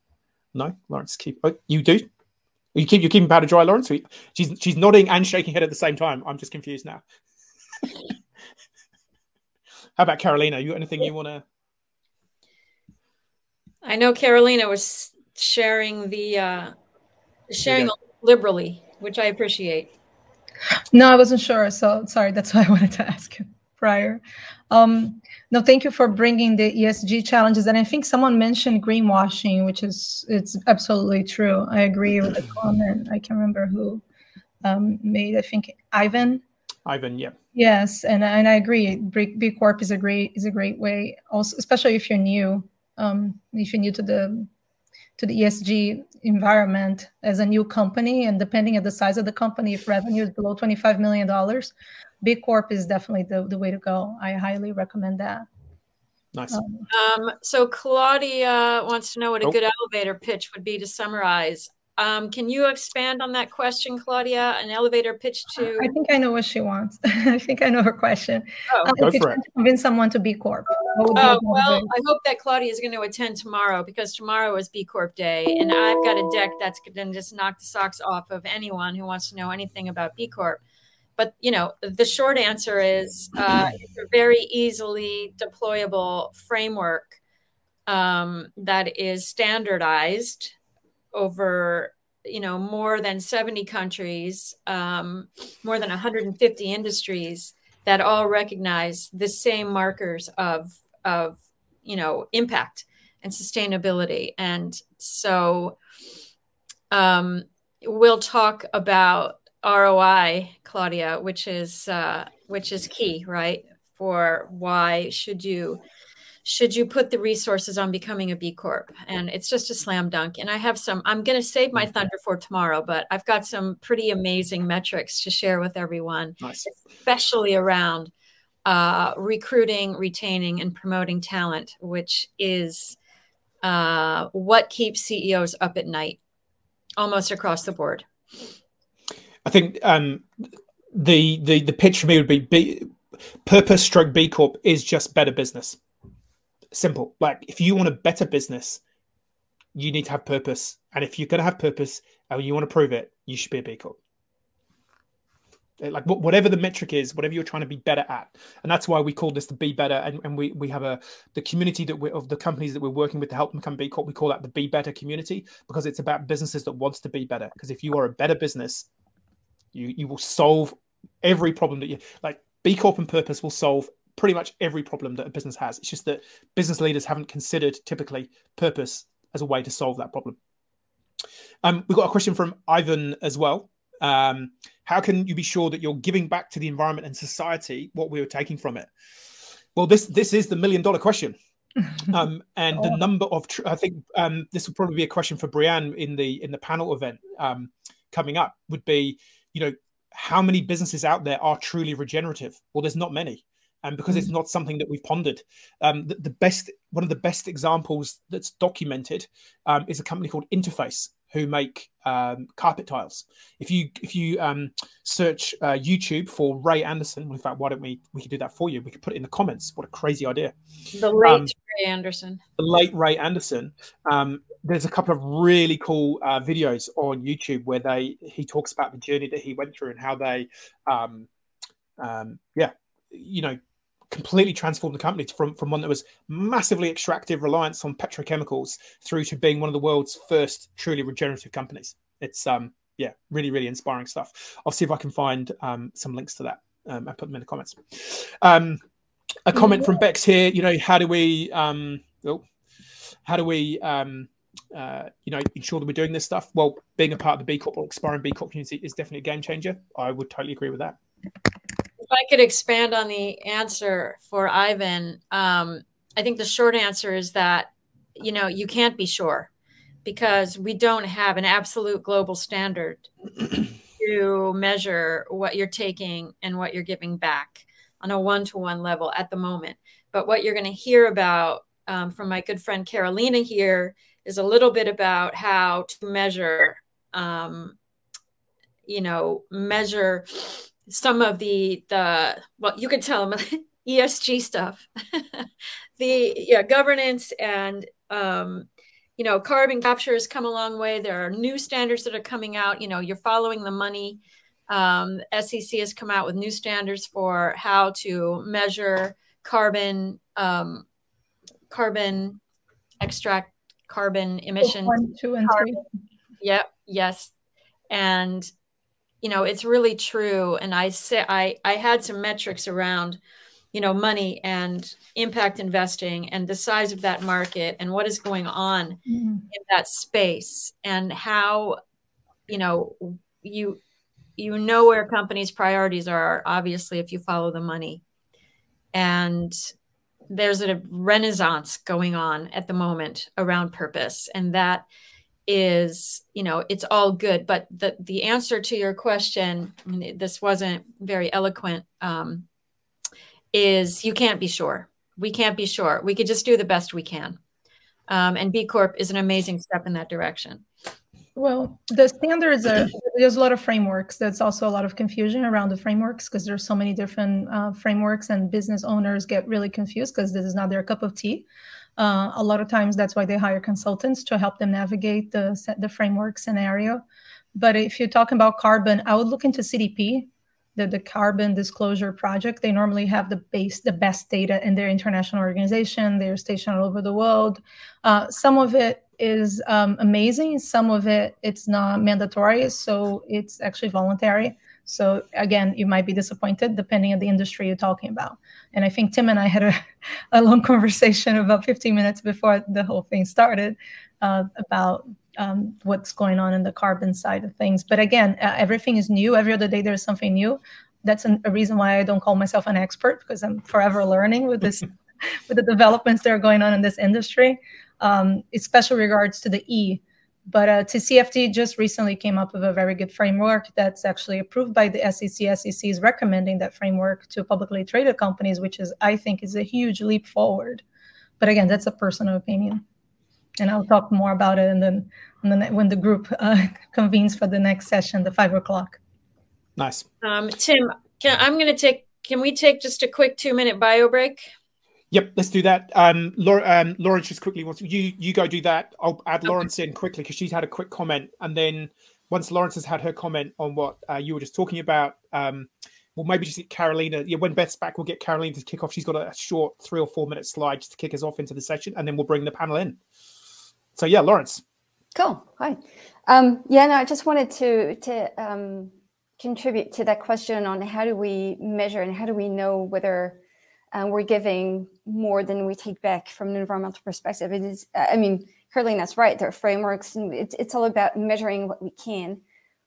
No, Lawrence, keep. Oh, you do. You keep You're keeping powder dry, Lawrence. She's she's nodding and shaking head at the same time. I'm just confused now. How about Carolina? You got anything you want to? I know Carolina was sharing the uh, sharing liberally, which I appreciate. No, I wasn't sure, so sorry. That's why I wanted to ask you prior. Um, no, thank you for bringing the ESG challenges, and I think someone mentioned greenwashing, which is it's absolutely true. I agree with the comment. I can't remember who um, made. I think Ivan. Ivan, yeah. Yes, and and I agree. B Corp is a great is a great way, also especially if you're new, um, if you're new to the to the ESG environment as a new company, and depending on the size of the company, if revenue is below twenty five million dollars, B Corp is definitely the the way to go. I highly recommend that. Nice. Um, um, so Claudia wants to know what a oh. good elevator pitch would be to summarize. Um, can you expand on that question, Claudia? An elevator pitch to. I think I know what she wants. I think I know her question. Oh, uh, go for it. convince someone to B Corp. Oh, well, I hope that Claudia is going to attend tomorrow because tomorrow is B Corp Day. And I've got a deck that's going to just knock the socks off of anyone who wants to know anything about B Corp. But, you know, the short answer is uh, it's a very easily deployable framework um, that is standardized over you know more than 70 countries um, more than 150 industries that all recognize the same markers of of you know impact and sustainability. And so um, we'll talk about roi claudia which is uh, which is key right for why should you should you put the resources on becoming a B Corp? And it's just a slam dunk. And I have some, I'm going to save my thunder for tomorrow, but I've got some pretty amazing metrics to share with everyone, nice. especially around uh, recruiting, retaining, and promoting talent, which is uh, what keeps CEOs up at night almost across the board. I think um, the, the, the pitch for me would be, be purpose stroke B Corp is just better business simple. Like if you want a better business, you need to have purpose. And if you're going to have purpose and you want to prove it, you should be a B Corp. Eh, like whatever the metric is, whatever you're trying to be better at, and that's why we call this the Be Better. And, and we we have a the community that we of the companies that we're working with to help them become B Corp. We call that the Be Better community because it's about businesses that wants to be better. Because if you are a better business, you you will solve every problem that you like. B Corp and purpose will solve pretty much every problem that a business has. It's just that business leaders haven't considered typically purpose as a way to solve that problem. Um, we've got a question from Ivan as well. Um, how can you be sure that you're giving back to the environment and society what we are taking from it? Well, this this is the million dollar question. Um, and oh. the number of tr- I think um, this will probably be a question for Brianne in the in the panel event um, coming up. Would be you know how many businesses out there are truly regenerative? Well, there's not many and because mm. it's not something that we've pondered. Um, the, the, best, one of the best examples that's documented um, is a company called Interface, who make um, carpet tiles. If you if you um, search uh, YouTube for Ray Anderson, in fact, why don't we we could do that for you? We could put it in the comments. What a crazy idea! The late um, Ray Anderson. The late Ray Anderson. Um, there's a couple of really cool uh, videos on YouTube where they he talks about the journey that he went through and how they, um, um, yeah, you know, completely transformed the company from, from one that was massively extractive reliance on petrochemicals through to being one of the world's first truly regenerative companies. It's um yeah, really, really inspiring stuff. I'll see if I can find um, some links to that um, and put them in the comments. Um, a comment from Bex here. You know, how do we um, oh, how do we um, uh, you know ensure that we're doing this stuff? Well, being a part of the B Corp or aspiring B Corp community is definitely a game changer. I would totally agree with that. I could expand on the answer for Ivan, um, I think the short answer is that you know you can't be sure because we don't have an absolute global standard to measure what you're taking and what you're giving back on a one-to-one level at the moment. But what you're going to hear about um, from my good friend Carolina here is a little bit about how to measure, um, you know, measure some of the the well you could tell them esg stuff. The yeah governance and um you know carbon capture has come a long way. There are new standards that are coming out. You know you're following the money. Um, sec has come out with new standards for how to measure carbon um, carbon extract carbon emissions One, two, and carbon. three. yep yes. And you know it's really true and i say i i had some metrics around you know money and impact investing and the size of that market and what is going on mm-hmm. in that space and how you know you you know where companies priorities are obviously if you follow the money and there's a renaissance going on at the moment around purpose and that is you know it's all good. But the the answer to your question I mean, this wasn't very eloquent um, is you can't be sure. We can't be sure. We could just do the best we can. Um, and b corp is an amazing step in that direction. Well, the standards are there's a lot of frameworks. There's also a lot of confusion around the frameworks because there's so many different uh, frameworks, and business owners get really confused because this is not their cup of tea. Uh, a lot of times, that's why they hire consultants to help them navigate the the framework scenario. But if you're talking about carbon, I would look into CDP the, the carbon disclosure project. They normally have the base the best data in their international organization they're stationed all over the world. Uh, some of it is um, amazing some of it it's not mandatory so it's actually voluntary so again you might be disappointed depending on the industry you're talking about and i think tim and i had a, a long conversation about 15 minutes before the whole thing started uh, about um, what's going on in the carbon side of things. But again, uh, everything is new. Every other day there's something new. That's an, a reason why I don't call myself an expert because I'm forever learning with this, with the developments that are going on in this industry, um, especially regards to the E. But uh, TCFD just recently came up with a very good framework that's actually approved by the SEC. SEC is recommending that framework to publicly traded companies, which is, I think, is a huge leap forward. But again, that's a personal opinion and I'll talk more about it and then when the group uh, convenes for the next session, the five o'clock. Nice. Um, Tim, can, I'm going to take. Can we take just a quick two minute bio break? Yep, let's do that. Um, Laura, um, Lawrence just quickly wants you. You go do that. I'll add Lawrence in quickly because she's had a quick comment, and then once Lawrence has had her comment on what uh, you were just talking about, um, well, maybe just get Carolina. Yeah, when Beth's back, we'll get Carolina to kick off. She's got a short three or four minute slide just to kick us off into the session, and then we'll bring the panel in. So yeah, Lawrence. Cool. Hi. Um, yeah, no, I just wanted to to um, contribute to that question on how do we measure and how do we know whether uh, we're giving more than we take back from an environmental perspective. It is, I mean, Caroline, that's right. There are frameworks, and it's it's all about measuring what we can,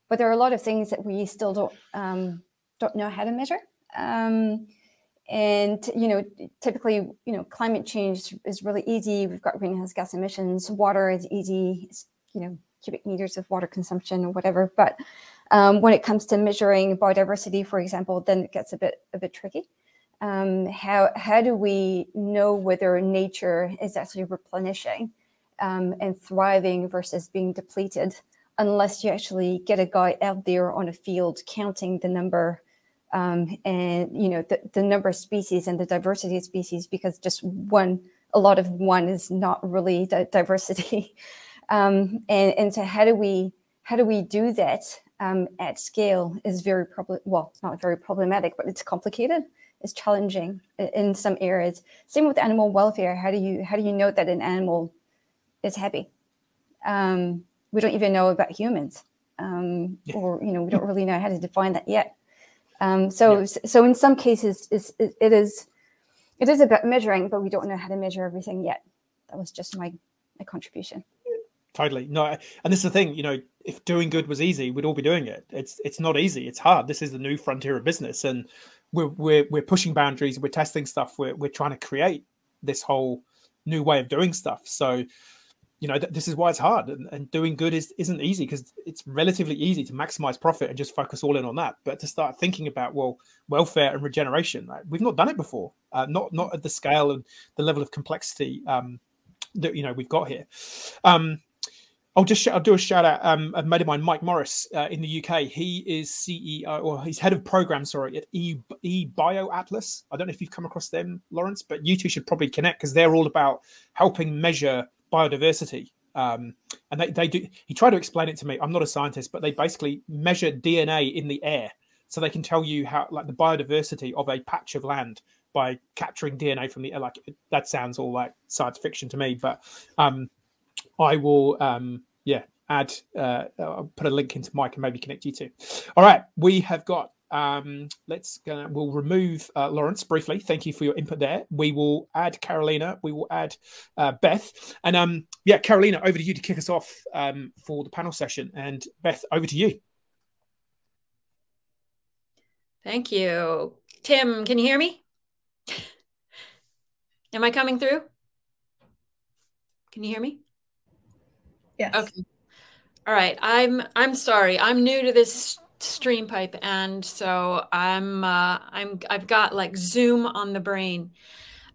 but there are a lot of things that we still don't um, don't know how to measure. Um, and you know typically you know climate change is really easy we've got greenhouse gas emissions water is easy it's, you know cubic meters of water consumption or whatever but um, when it comes to measuring biodiversity for example then it gets a bit a bit tricky um, how how do we know whether nature is actually replenishing um, and thriving versus being depleted unless you actually get a guy out there on a field counting the number um, and you know the, the number of species and the diversity of species because just one a lot of one is not really di- diversity. Um, and, and so how do we how do we do that um, at scale is very problem well not very problematic but it's complicated it's challenging in some areas same with animal welfare how do you how do you know that an animal is happy um, we don't even know about humans um, yeah. or you know we don't really know how to define that yet um, so, yeah. so in some cases, it's, it is it is about measuring, but we don't know how to measure everything yet. That was just my my contribution. Totally no, and this is the thing. You know, if doing good was easy, we'd all be doing it. It's it's not easy. It's hard. This is the new frontier of business, and we're we're we're pushing boundaries. We're testing stuff. We're we're trying to create this whole new way of doing stuff. So you know th- this is why it's hard and, and doing good is isn't easy because it's relatively easy to maximize profit and just focus all in on that but to start thinking about well welfare and regeneration right? we've not done it before uh, not not at the scale and the level of complexity um, that you know we've got here um, I'll just sh- I'll do a shout out. Um, a mate of mine, Mike Morris, uh, in the UK. He is CEO or he's head of program, sorry, at E, e Bio Atlas. I don't know if you've come across them, Lawrence, but you two should probably connect because they're all about helping measure biodiversity. Um, and they, they do, he tried to explain it to me. I'm not a scientist, but they basically measure DNA in the air. So they can tell you how, like, the biodiversity of a patch of land by capturing DNA from the air. Like, that sounds all like science fiction to me, but um, I will, um, yeah, add, uh, I'll put a link into Mike and maybe connect you to. All right, we have got um, let's go, we'll remove uh, Lawrence briefly. Thank you for your input there. We will add Carolina. We will add uh, Beth. And um, yeah, Carolina, over to you to kick us off um, for the panel session. And Beth, over to you. Thank you. Tim, can you hear me? Am I coming through? Can you hear me? Yes. Okay. All right. I'm I'm sorry. I'm new to this StreamPipe, and so I'm uh, I'm I've got like Zoom on the brain.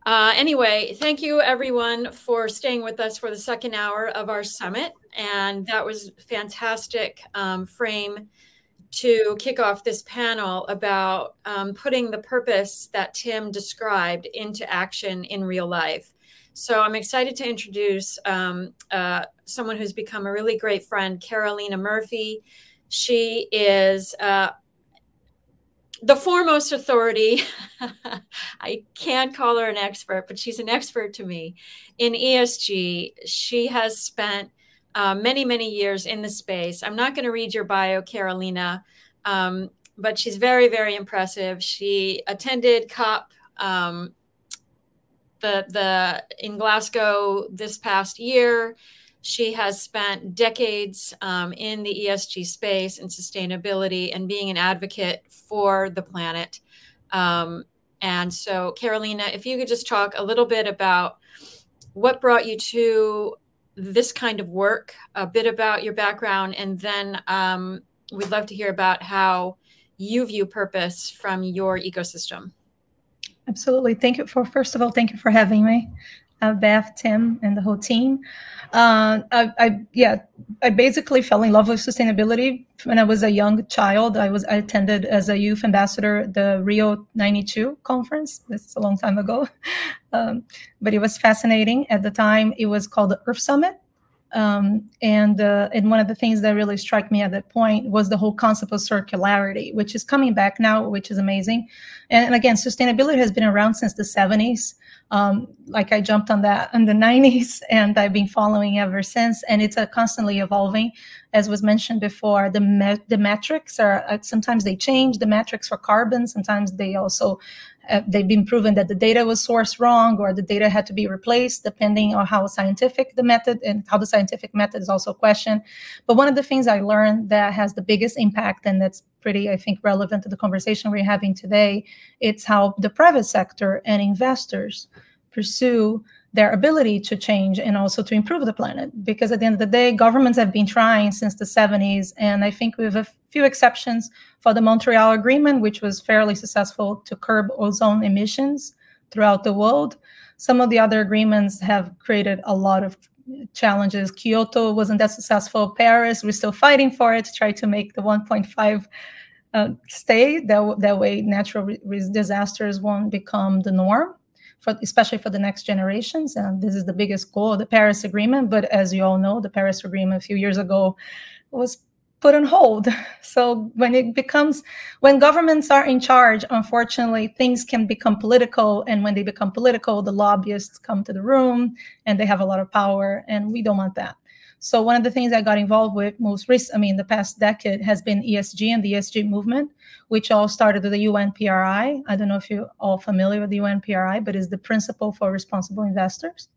Uh, anyway, thank you everyone for staying with us for the second hour of our summit. And that was fantastic um, frame to kick off this panel about um, putting the purpose that Tim described into action in real life. So I'm excited to introduce um, uh, someone who's become a really great friend, Carolina Murphy. She is uh, the foremost authority. I can't call her an expert, but she's an expert to me in ESG. She has spent uh, many, many years in the space. I'm not going to read your bio, Carolina, um, but she's very, very impressive. She attended COP um, the the in Glasgow this past year. She has spent decades um, in the ESG space and sustainability and being an advocate for the planet. Um, and so, Carolina, if you could just talk a little bit about what brought you to this kind of work, a bit about your background, and then um, we'd love to hear about how you view purpose from your ecosystem. Absolutely. Thank you for, first of all, thank you for having me uh, Beth, Tim, and the whole team. Uh, I, I, yeah, I basically fell in love with sustainability when I was a young child. I was I attended as a youth ambassador the Rio '92 conference. This is a long time ago, um, but it was fascinating at the time. It was called the Earth Summit, um, and uh, and one of the things that really struck me at that point was the whole concept of circularity, which is coming back now, which is amazing. And, and again, sustainability has been around since the 70s. Um, like I jumped on that in the 90s, and I've been following ever since. And it's a constantly evolving, as was mentioned before. The me- the metrics are uh, sometimes they change the metrics for carbon. Sometimes they also uh, they've been proven that the data was sourced wrong or the data had to be replaced depending on how scientific the method and how the scientific method is also questioned. But one of the things i learned that has the biggest impact and that's pretty i think relevant to the conversation we're having today it's how the private sector and investors pursue their ability to change and also to improve the planet. Because at the end of the day, governments have been trying since the 70s. And I think with a few exceptions for the Montreal Agreement, which was fairly successful to curb ozone emissions throughout the world, some of the other agreements have created a lot of challenges. Kyoto wasn't that successful. Paris, we're still fighting for it to try to make the 1.5 uh, stay. That, that way, natural re- disasters won't become the norm for, especially for the next generations. And this is the biggest goal, the Paris Agreement. But as you all know, the Paris Agreement a few years ago was put on hold. So when it becomes, when governments are in charge, unfortunately, things can become political. And when they become political, the lobbyists come to the room and they have a lot of power. And we don't want that. So one of the things I got involved with most recent, I mean, the past decade has been ESG and the ESG movement, which all started with the UNPRI. I don't know if you're all familiar with the UNPRI, but it's the principle for responsible investors,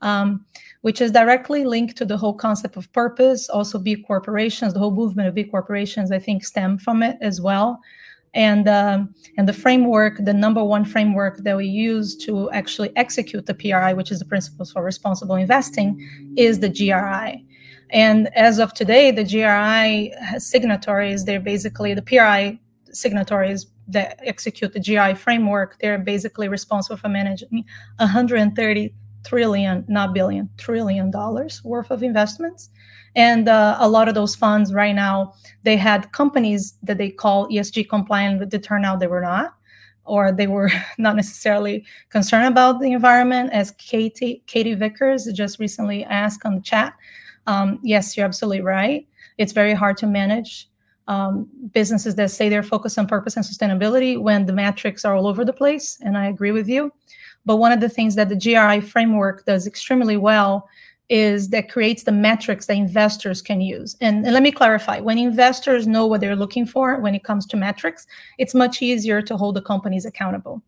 um, which is directly linked to the whole concept of purpose. Also, B Corporations, the whole movement of B Corporations, I think, stem from it as well and um, and the framework, the number one framework that we use to actually execute the PRI, which is the Principles for Responsible Investing, is the GRI. And as of today, the GRI signatories, they're basically the PRI signatories that execute the GRI framework. They're basically responsible for managing 130 trillion, not billion, trillion dollars worth of investments. And uh, a lot of those funds right now, they had companies that they call ESG compliant, but it turned out they were not, or they were not necessarily concerned about the environment. As Katie, Katie Vickers just recently asked on the chat, um, yes, you're absolutely right. It's very hard to manage um, businesses that say they're focused on purpose and sustainability when the metrics are all over the place. And I agree with you. But one of the things that the GRI framework does extremely well is that creates the metrics that investors can use. And, and, let me clarify when investors know what they're looking for when it comes to metrics, it's much easier to hold the companies accountable.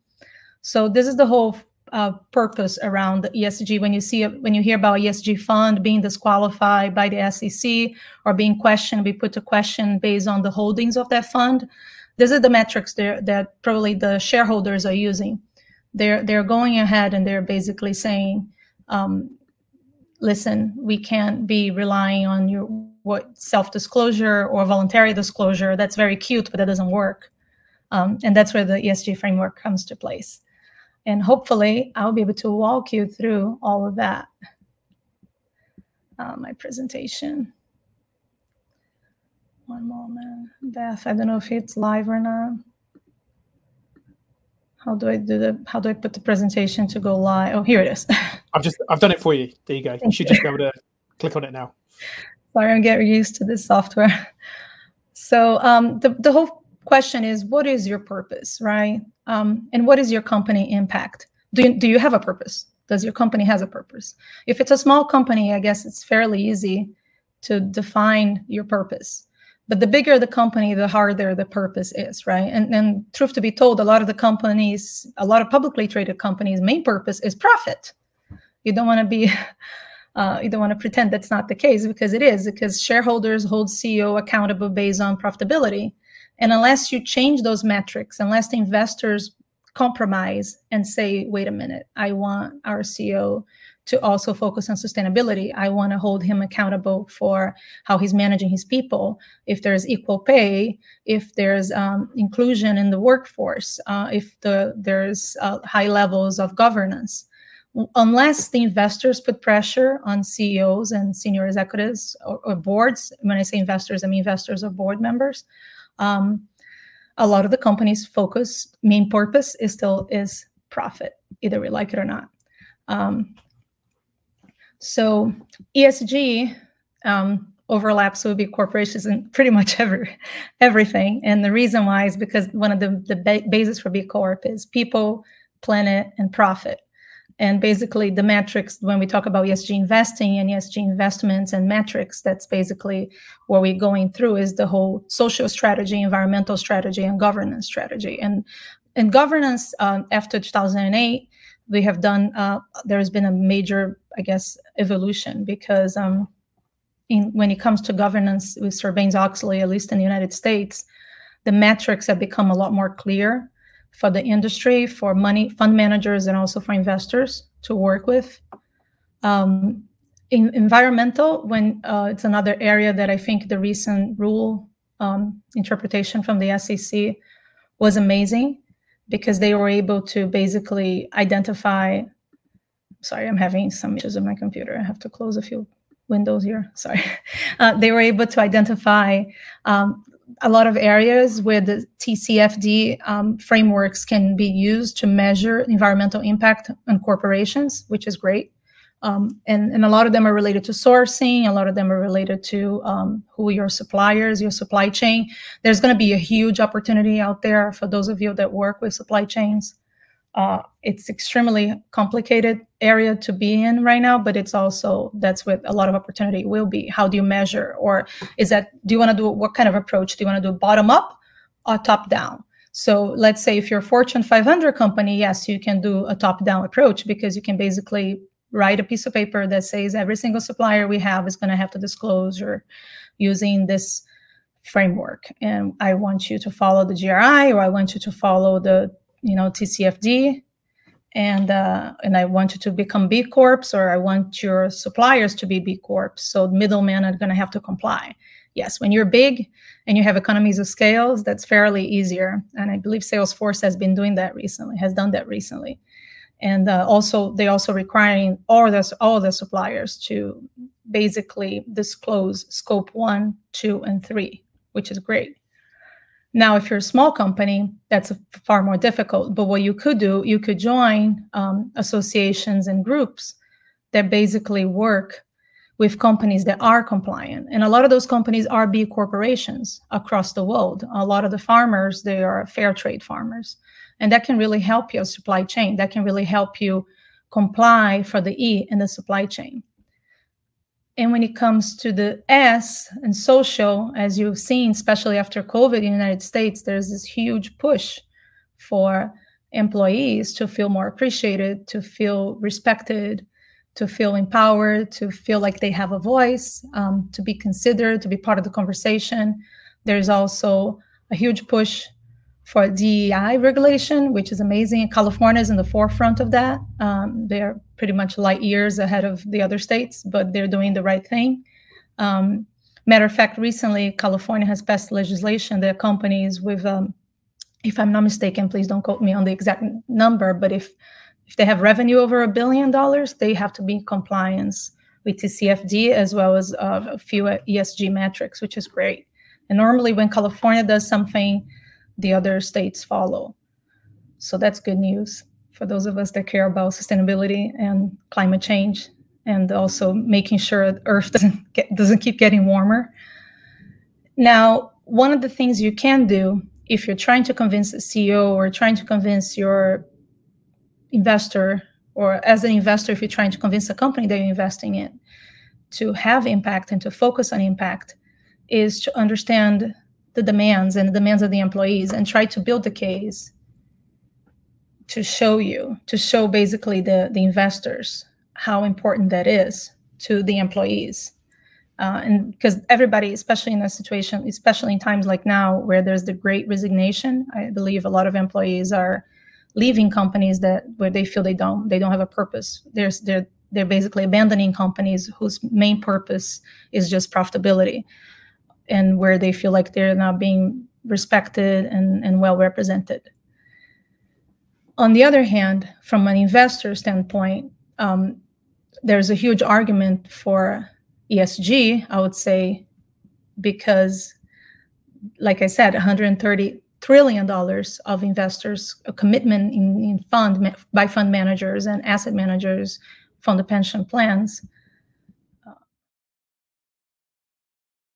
So, this is the whole uh, purpose around the ESG. When you see when you hear about ESG fund being disqualified by the SEC or being questioned, be put to question based on the holdings of that fund, this is the metrics that probably the shareholders are using. They're they're going ahead and they're basically saying, um, listen, we can't be relying on your what self-disclosure or voluntary disclosure. That's very cute, but that doesn't work. Um, and that's where the ESG framework comes to place. And hopefully, I'll be able to walk you through all of that. Uh, my presentation. One moment, Beth. I don't know if it's live or not. How do I do the? How do I put the presentation to go live? Oh, here it is. I've just I've done it for you. There you go. You should just be able to click on it now. Sorry, I'm getting used to this software. So um, the the whole question is, what is your purpose, right? Um, and what is your company impact? Do you, do you have a purpose? Does your company has a purpose? If it's a small company, I guess it's fairly easy to define your purpose. But the bigger the company, the harder the purpose is, right? And, and truth to be told, a lot of the companies, a lot of publicly traded companies' main purpose is profit. You don't want to be, uh, you don't want to pretend that's not the case because it is. Because shareholders hold CEO accountable based on profitability, and unless you change those metrics, unless the investors compromise and say, "Wait a minute, I want our CEO to also focus on sustainability. I want to hold him accountable for how he's managing his people. If there's equal pay, if there's um, inclusion in the workforce, uh, if the, there's uh, high levels of governance. Unless the investors put pressure on CEOs and senior executives or, or boards, when I say investors, I mean investors or board members, um, a lot of the companies' focus, main purpose is still is profit, either we like it or not. Um, so ESG um, overlaps with B Corporations in pretty much every everything. And the reason why is because one of the, the ba- basis for B Corp is people, planet, and profit. And basically, the metrics when we talk about ESG investing and ESG investments and metrics, that's basically what we're going through is the whole social strategy, environmental strategy, and governance strategy. And in governance, um, after 2008, we have done. Uh, there has been a major I guess, evolution because um, in, when it comes to governance with Sarbanes-Oxley, at least in the United States, the metrics have become a lot more clear for the industry, for money fund managers, and also for investors to work with. Um, in environmental, when uh, it's another area that I think the recent rule um, interpretation from the SEC was amazing because they were able to basically identify sorry, I'm having some issues with my computer. I have to close a few windows here. Sorry. Uh, they were able to identify um, a lot of areas where the TCFD um, frameworks can be used to measure environmental impact on corporations, which is great. Um, and, and a lot of them are related to sourcing. A lot of them are related to um, who your suppliers, your supply chain. There's going to be a huge opportunity out there for those of you that work with supply chains uh, it's extremely complicated area to be in right now but it's also that's what a lot of opportunity will be how do you measure or is that do you want to do what kind of approach do you want to do bottom up or top down so let's say if you're a fortune 500 company yes you can do a top down approach because you can basically write a piece of paper that says every single supplier we have is going to have to disclose or using this framework and i want you to follow the gri or i want you to follow the you know TCFD, and uh, and I want you to become B Corps, or I want your suppliers to be B Corps. So middlemen are going to have to comply. Yes, when you're big and you have economies of scales, that's fairly easier. And I believe Salesforce has been doing that recently, has done that recently. And uh, also, they also requiring all the all the suppliers to basically disclose scope one, two, and three, which is great. Now, if you're a small company, that's far more difficult. But what you could do, you could join um, associations and groups that basically work with companies that are compliant. And a lot of those companies are B corporations across the world. A lot of the farmers, they are fair trade farmers. And that can really help your supply chain. That can really help you comply for the E in the supply chain. And when it comes to the S and social, as you've seen, especially after COVID in the United States, there's this huge push for employees to feel more appreciated, to feel respected, to feel empowered, to feel like they have a voice, um, to be considered, to be part of the conversation. There's also a huge push for DEI regulation, which is amazing. California is in the forefront of that. Um, they're pretty much light years ahead of the other states, but they're doing the right thing. Um, matter of fact, recently California has passed legislation that companies with um, if I'm not mistaken, please don't quote me on the exact number, but if if they have revenue over a billion dollars, they have to be in compliance with TCFD as well as uh, a few ESG metrics, which is great. And normally, when California does something, the other states follow. So that's good news for those of us that care about sustainability and climate change, and also making sure Earth doesn't get, doesn't keep getting warmer. Now, one of the things you can do if you're trying to convince a CEO or trying to convince your investor, or as an investor, if you're trying to convince a company that you're investing in to have impact and to focus on impact, is to understand the demands and the demands of the employees and try to build the case to show you, to show basically the, the investors how important that is to the employees uh, and because everybody, especially in a situation, especially in times like now where there's the great resignation, I believe a lot of employees are leaving companies that where they feel they don't they don't have a purpose. There's they're they're basically abandoning companies whose main purpose is just profitability, and where they feel like they're not being respected and, and well represented. On the other hand, from an investor standpoint, um, there's a huge argument for ESG, I would say, because, like I said, 130 trillion dollars of investors a commitment in, in fund by fund managers and asset managers from the pension plans